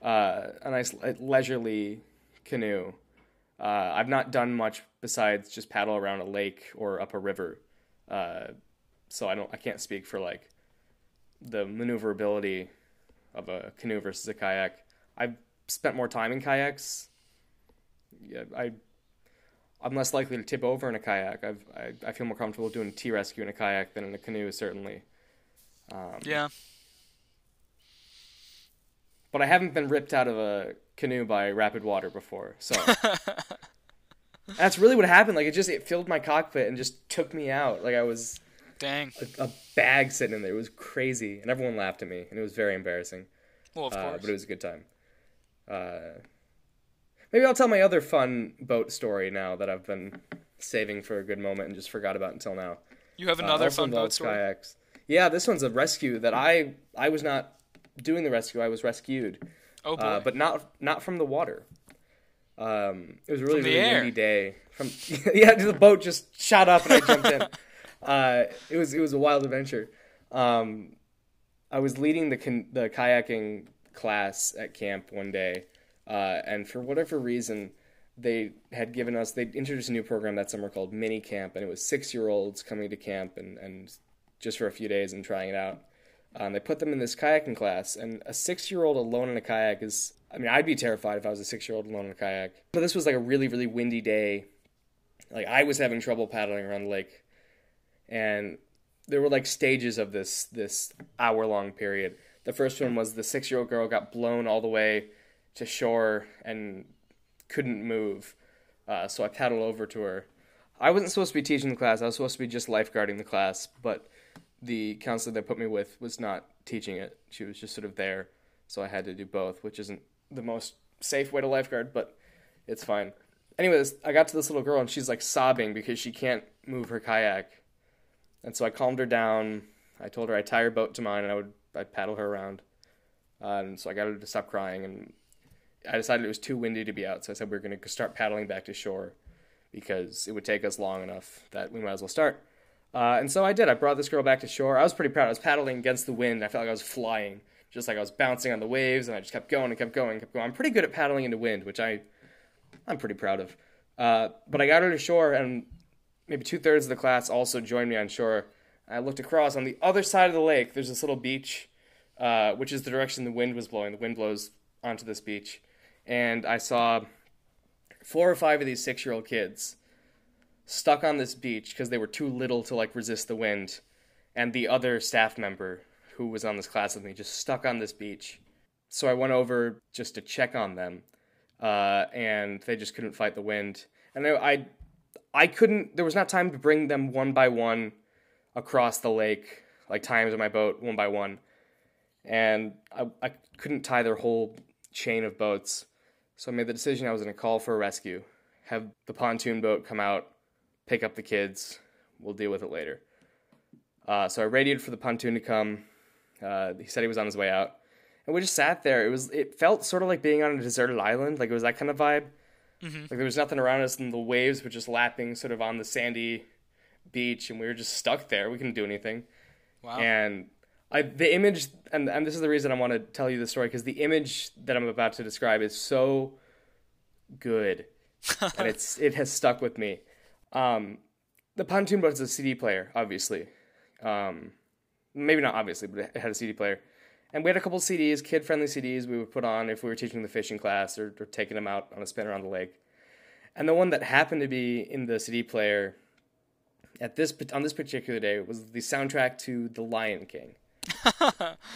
[SPEAKER 2] Uh, a nice le- leisurely canoe. Uh, I've not done much besides just paddle around a lake or up a river. Uh, so I don't. I can't speak for like the maneuverability of a canoe versus a kayak. I've spent more time in kayaks. Yeah, I. I'm less likely to tip over in a kayak. I've, I I feel more comfortable doing T rescue in a kayak than in a canoe, certainly. Um,
[SPEAKER 1] Yeah.
[SPEAKER 2] but I haven't been ripped out of a canoe by rapid water before. So [laughs] that's really what happened. Like it just it filled my cockpit and just took me out. Like I was
[SPEAKER 1] Dang.
[SPEAKER 2] a, a bag sitting in there. It was crazy, and everyone laughed at me, and it was very embarrassing.
[SPEAKER 1] Well, of
[SPEAKER 2] Uh,
[SPEAKER 1] course.
[SPEAKER 2] but it was a good time. Uh, Maybe I'll tell my other fun boat story now that I've been saving for a good moment and just forgot about until now.
[SPEAKER 1] You have
[SPEAKER 2] Uh,
[SPEAKER 1] another
[SPEAKER 2] also
[SPEAKER 1] fun boat story.
[SPEAKER 2] Kayaks. Yeah, this one's a rescue that I I was not doing the rescue. I was rescued,
[SPEAKER 1] Oh boy.
[SPEAKER 2] uh, but not not from the water. Um, it was a really really
[SPEAKER 1] air.
[SPEAKER 2] windy day. From [laughs] yeah, the boat just shot up and I jumped in. [laughs] Uh, it was it was a wild adventure. Um, I was leading the con- the kayaking class at camp one day, uh, and for whatever reason, they had given us they introduced a new program that summer called mini camp, and it was six year olds coming to camp and and just for a few days and trying it out. Um, they put them in this kayaking class, and a six year old alone in a kayak is. I mean, I'd be terrified if I was a six year old alone in a kayak. But this was like a really, really windy day. Like, I was having trouble paddling around the lake. And there were like stages of this this hour long period. The first one was the six year old girl got blown all the way to shore and couldn't move. Uh, so I paddled over to her. I wasn't supposed to be teaching the class. I was supposed to be just lifeguarding the class, but the counselor they put me with was not teaching it. She was just sort of there, so I had to do both, which isn't the most safe way to lifeguard, but it's fine. Anyways, I got to this little girl and she's like sobbing because she can't move her kayak. And so I calmed her down. I told her I'd tie her boat to mine and I would I'd paddle her around. Uh, and so I got her to stop crying and I decided it was too windy to be out, so I said we were going to start paddling back to shore because it would take us long enough that we might as well start. Uh, and so I did. I brought this girl back to shore. I was pretty proud. I was paddling against the wind. I felt like I was flying, just like I was bouncing on the waves, and I just kept going and kept going and kept going. I'm pretty good at paddling into wind, which I, I'm pretty proud of. Uh, but I got her to shore, and maybe two thirds of the class also joined me on shore. I looked across on the other side of the lake. There's this little beach, uh, which is the direction the wind was blowing. The wind blows onto this beach, and I saw four or five of these six-year-old kids stuck on this beach because they were too little to like resist the wind, and the other staff member who was on this class with me just stuck on this beach. So I went over just to check on them, uh, and they just couldn't fight the wind. And I, I, couldn't. There was not time to bring them one by one across the lake, like times on my boat, one by one, and I, I couldn't tie their whole chain of boats. So I made the decision I was going to call for a rescue, have the pontoon boat come out, pick up the kids. We'll deal with it later. Uh, so I radioed for the pontoon to come. Uh, he said he was on his way out, and we just sat there. It was it felt sort of like being on a deserted island, like it was that kind of vibe. Like there was nothing around us, and the waves were just lapping sort of on the sandy beach, and we were just stuck there. We couldn't do anything.
[SPEAKER 1] wow.
[SPEAKER 2] And I the image and and this is the reason I want to tell you the story because the image that I'm about to describe is so good, [laughs] and it's it has stuck with me. Um, the pontoon boat is a CD player, obviously. Um, maybe not obviously, but it had a CD player. And we had a couple CDs, kid friendly CDs we would put on if we were teaching the fishing class or, or taking them out on a spin around the lake. And the one that happened to be in the CD player at this on this particular day was the soundtrack to The Lion King. [laughs]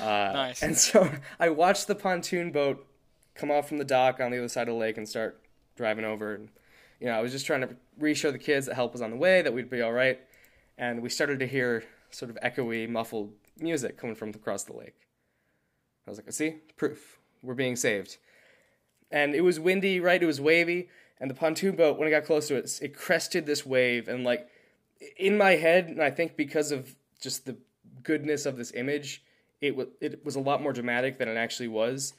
[SPEAKER 2] Uh,
[SPEAKER 1] Nice.
[SPEAKER 2] And so [laughs] I watched the pontoon boat come off from the dock on the other side of the lake and start driving over. And you know, I was just trying to reassure the kids that help was on the way, that we'd be all right. And we started to hear sort of echoey, muffled music coming from across the lake. I was like, I see, proof. We're being saved. And it was windy, right? It was wavy. And the pontoon boat, when it got close to it, it crested this wave. And like in my head, and I think because of just the goodness of this image, it was it was a lot more dramatic than it actually was.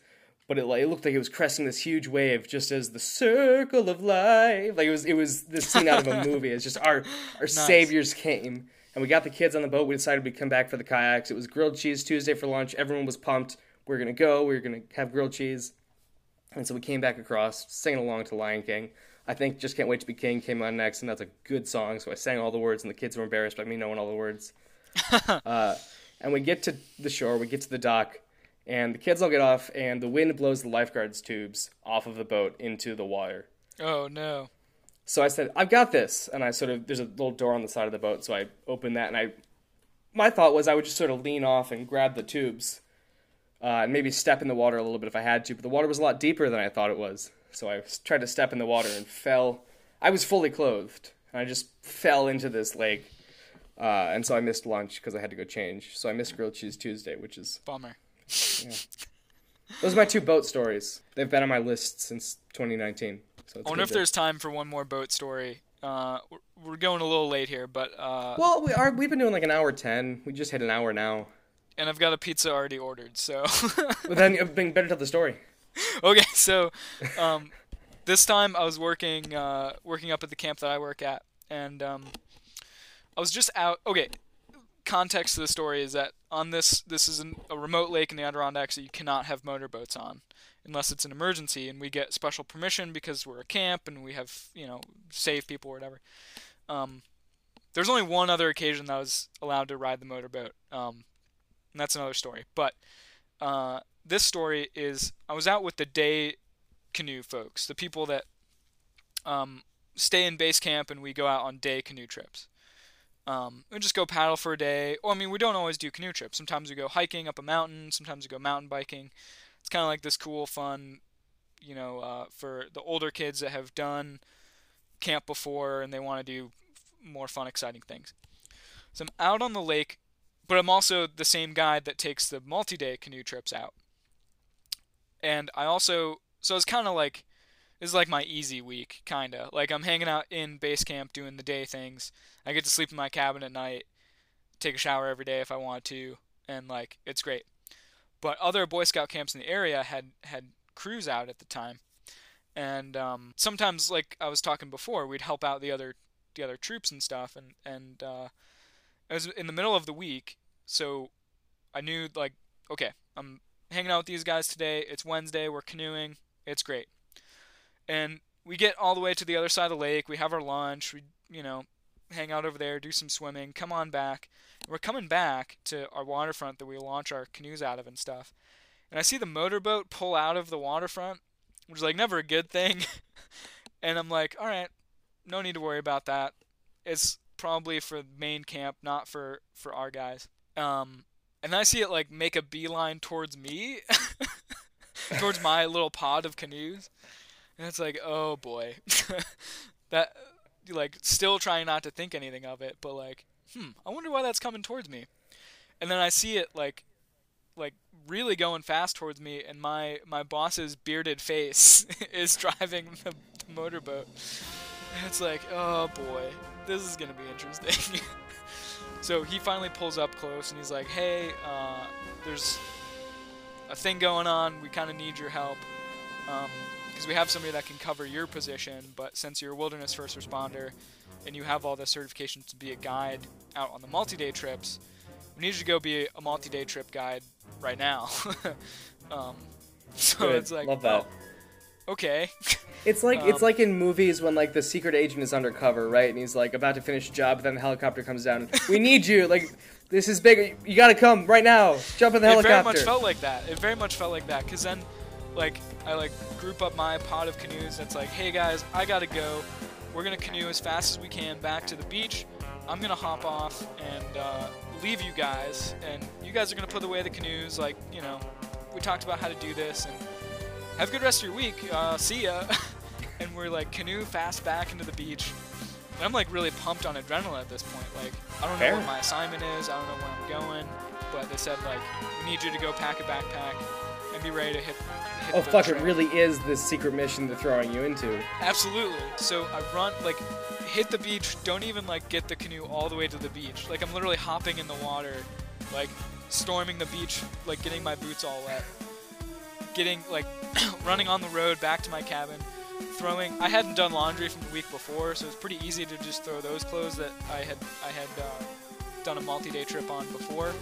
[SPEAKER 2] But it like it looked like it was cresting this huge wave, just as the circle of life. Like it was it was this scene out of a movie. It's just our our [laughs] saviors came, and we got the kids on the boat. We decided we'd come back for the kayaks. It was grilled cheese Tuesday for lunch. Everyone was pumped. We are gonna go. We were gonna have grilled cheese. And so we came back across, singing along to Lion King. I think Just Can't Wait to Be King came on next, and that's a good song. So I sang all the words, and the kids were embarrassed by me knowing all the words. [laughs] uh, and we get to the shore, we get to the dock, and the kids all get off, and the wind blows the lifeguard's tubes off of the boat into the water.
[SPEAKER 1] oh no.
[SPEAKER 2] So I said, I've got this. And I sort of, there's a little door on the side of the boat. So I opened that and I, my thought was I would just sort of lean off and grab the tubes uh, and maybe step in the water a little bit if I had to. But the water was a lot deeper than I thought it was. So I tried to step in the water and fell. I was fully clothed. And I just fell into this lake. Uh, and so I missed lunch because I had to go change. So I missed Grilled Cheese Tuesday, which is.
[SPEAKER 1] Bummer.
[SPEAKER 2] Those are my two boat stories. They've been on my list since 2019. So
[SPEAKER 1] I wonder if
[SPEAKER 2] to-
[SPEAKER 1] there's time for one more boat story. Uh, we're- going a little late here, but uh,
[SPEAKER 2] Well, we are. We've been doing like an hour ten. We just hit an hour now.
[SPEAKER 1] and I've got a pizza already ordered, so. [laughs]
[SPEAKER 2] But then you better tell the story.
[SPEAKER 1] okay, so um, this time I was working uh, working up at the camp that I work at, and um, I was just out. Okay, context of the story is that on this this is an, a remote lake in the Adirondacks that you cannot have motorboats on unless it's an emergency, and we get special permission because we're a camp and we have you know save people or whatever. Um, there's only one other occasion that I was allowed to ride the motorboat, um, and that's another story. But uh, this story is I was out with the day canoe folks, the people that um, stay in base camp and we go out on day canoe trips. Um, we just go paddle for a day. Or I mean, we don't always do canoe trips. Sometimes we go hiking up a mountain. Sometimes we go mountain biking. It's kind of like this cool, fun, you know, uh, for the older kids that have done camp before and they want to do more fun, exciting things. So I'm out on the lake, but I'm also the same guide that takes the multi-day canoe trips out. And I also, so it's kind of like, this is like my easy week, kind of. Like I'm hanging out in base camp doing the day things. I get to sleep in my cabin at night, take a shower every day if I want to, and like it's great. But other Boy Scout camps in the area had had crews out at the time, and um, sometimes like I was talking before, we'd help out the other the other troops and stuff, and and uh, it was in the middle of the week, so I knew like okay, I'm hanging out with these guys today. It's Wednesday. We're canoeing. It's great. And we get all the way to the other side of the lake. We have our lunch. We, you know, hang out over there, do some swimming, come on back. And we're coming back to our waterfront that we launch our canoes out of and stuff. And I see the motorboat pull out of the waterfront, which is like never a good thing. [laughs] and I'm like, all right, no need to worry about that. It's probably for main camp, not for for our guys. Um, and I see it like make a beeline towards me, [laughs] towards my little pod of canoes, and it's like, oh boy, [laughs] that like still trying not to think anything of it, but like, hmm, I wonder why that's coming towards me. And then I see it like, like really going fast towards me, and my my boss's bearded face [laughs] is driving [laughs] the, the motorboat. And it's like, oh boy, this is gonna be interesting. so he finally pulls up close and he's like, hey, uh, there's a thing going on. We kind of need your help. Because we have somebody that can cover your position, but since you're a wilderness first responder and you have all the certifications to be a guide out on the multi day trips, we need you to go be a multi day trip guide right now. [laughs] um, so
[SPEAKER 2] Good.
[SPEAKER 1] it's like,
[SPEAKER 2] Love that.
[SPEAKER 1] oh, okay. [laughs]
[SPEAKER 2] It's like it's
[SPEAKER 1] Um,
[SPEAKER 2] like in movies when like the secret agent is undercover, right? And he's like about to finish a job, but then the helicopter comes down. We [laughs] need you. Like this is big. You gotta come right now. Jump in the
[SPEAKER 1] it
[SPEAKER 2] helicopter.
[SPEAKER 1] very much felt like that. It very much felt like that. Cause then, like, I like group up my pod of canoes. And it's like, hey guys, I gotta go. We're gonna canoe as fast as we can back to the beach. I'm gonna hop off and uh, leave you guys, and you guys are gonna put away the canoes. Like, you know, we talked about how to do this, and have a good rest of your week. Uh, see ya. [laughs] and we're like canoe fast back into the beach. And I'm like really pumped on adrenaline at this point. Like, I don't know
[SPEAKER 2] Fair.
[SPEAKER 1] what my assignment is. I don't know where I'm going. But they said like, we need you to go pack a backpack and be ready to hit.
[SPEAKER 2] Oh
[SPEAKER 1] the
[SPEAKER 2] fuck! It really is this secret mission they're throwing you into.
[SPEAKER 1] Absolutely. So I run like hit the beach, don't even like get the canoe all the way to the beach. Like I'm literally hopping in the water, like storming the beach, like getting my boots all wet. Getting like [clears throat] running on the road back to my cabin, throwing I hadn't done laundry from the week before, so it was pretty easy to just throw those clothes that I had I had uh, done a multi-day trip on before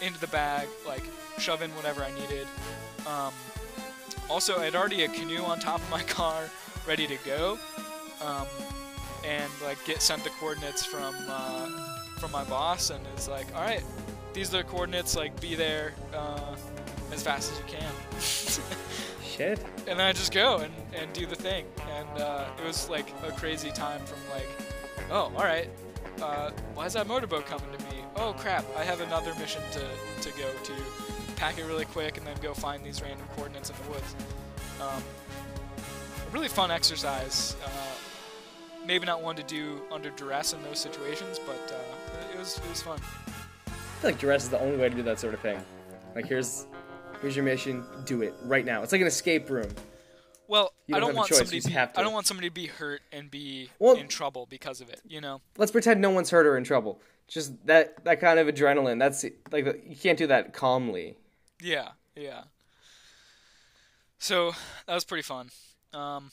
[SPEAKER 1] into the bag, like shove in whatever I needed. Um, also, I had already a canoe on top of my [laughs] car, ready to go, um, and like get sent the coordinates from uh, from my boss, and it's like, all right, these are the coordinates. Like, be there uh, as fast as you can. [laughs]
[SPEAKER 2] Shit.
[SPEAKER 1] and then I just go and, and do the thing. And uh, it was like a crazy time from like, oh, all right, uh, why is that motorboat coming to me? Oh crap, I have another mission to, to go to. Pack it really quick and then go find these random coordinates in the woods. Um, a really fun exercise. Uh, maybe not one to do under duress in those situations, but uh, it was it was fun.
[SPEAKER 2] I feel like duress is the only way to do that sort of thing. Like here's here's your mission. Do it right now. It's like an escape room.
[SPEAKER 1] Well, I
[SPEAKER 2] don't
[SPEAKER 1] don't want
[SPEAKER 2] choice,
[SPEAKER 1] somebody to be,
[SPEAKER 2] have to.
[SPEAKER 1] I don't want somebody to be hurt and be
[SPEAKER 2] Well-
[SPEAKER 1] in trouble because of it. You know.
[SPEAKER 2] Let's pretend no one's hurt or in trouble. Just that that kind of adrenaline. That's like you can't do that calmly.
[SPEAKER 1] Yeah, yeah. So that was pretty fun. Um,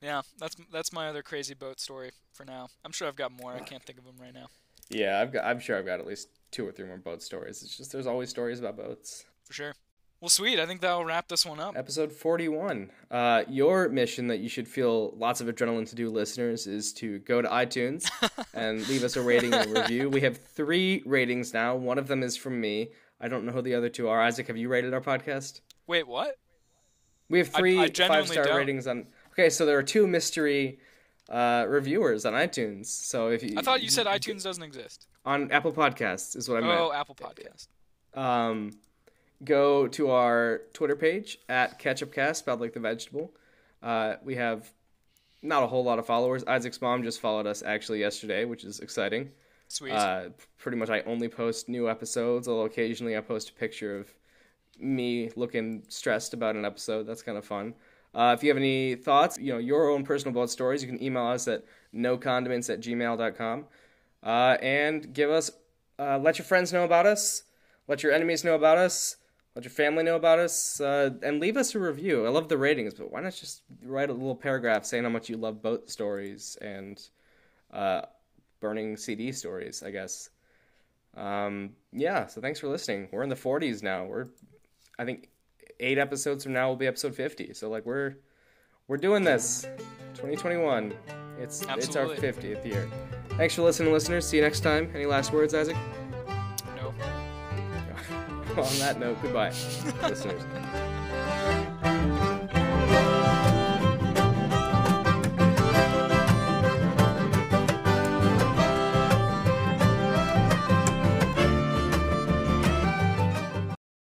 [SPEAKER 1] yeah, that's that's my other crazy boat story for now. I'm sure I've got more. I [sighs] can't think of them right now.
[SPEAKER 2] Yeah, I've got. I'm sure I've got at least two or three more boat stories. It's just there's always stories about boats.
[SPEAKER 1] For sure. Well, sweet. I think that'll wrap this one up.
[SPEAKER 2] Episode 41. Uh, your mission that you should feel lots of adrenaline to do, listeners, is to go to iTunes [laughs] and leave us a rating and review. We have three ratings now. One of them is from me. I don't know who the other two are. Isaac, have you rated our podcast?
[SPEAKER 1] Wait, what?
[SPEAKER 2] We have three
[SPEAKER 1] I
[SPEAKER 2] five star
[SPEAKER 1] don't.
[SPEAKER 2] ratings on. Okay, so there are two mystery uh, reviewers on iTunes. So if you,
[SPEAKER 1] I thought you said iTunes doesn't exist.
[SPEAKER 2] on Apple Podcasts is what I meant.
[SPEAKER 1] Oh, Apple Podcast.
[SPEAKER 2] um, go to our Twitter page at KetchupCast, spelled like the vegetable. Uh, we have not a whole lot of followers. Isaac's mom just followed us actually yesterday, which is exciting.
[SPEAKER 1] Sweet.
[SPEAKER 2] Uh, pretty much, I only post new episodes, although occasionally I post a picture of me looking stressed about an episode. That's kind of fun. Uh, if you have any thoughts, you know, your own personal boat stories, you can email us at nocondiments at gmail.com. Uh, and give us, uh, let your friends know about us, let your enemies know about us, let your family know about us, uh, and leave us a review. I love the ratings, but why not just write a little paragraph saying how much you love boat stories and uh, burning CD stories, I guess. Um, yeah, so thanks for listening. We're in the 40s now. We're, I think, eight episodes from now will be episode 50. So like we're, we're doing this. 2021. It's it's our 50th year. Thanks for listening, listeners. See you next time. Any last words, Isaac?
[SPEAKER 1] no. [laughs]
[SPEAKER 2] On that note, goodbye, [laughs] listeners.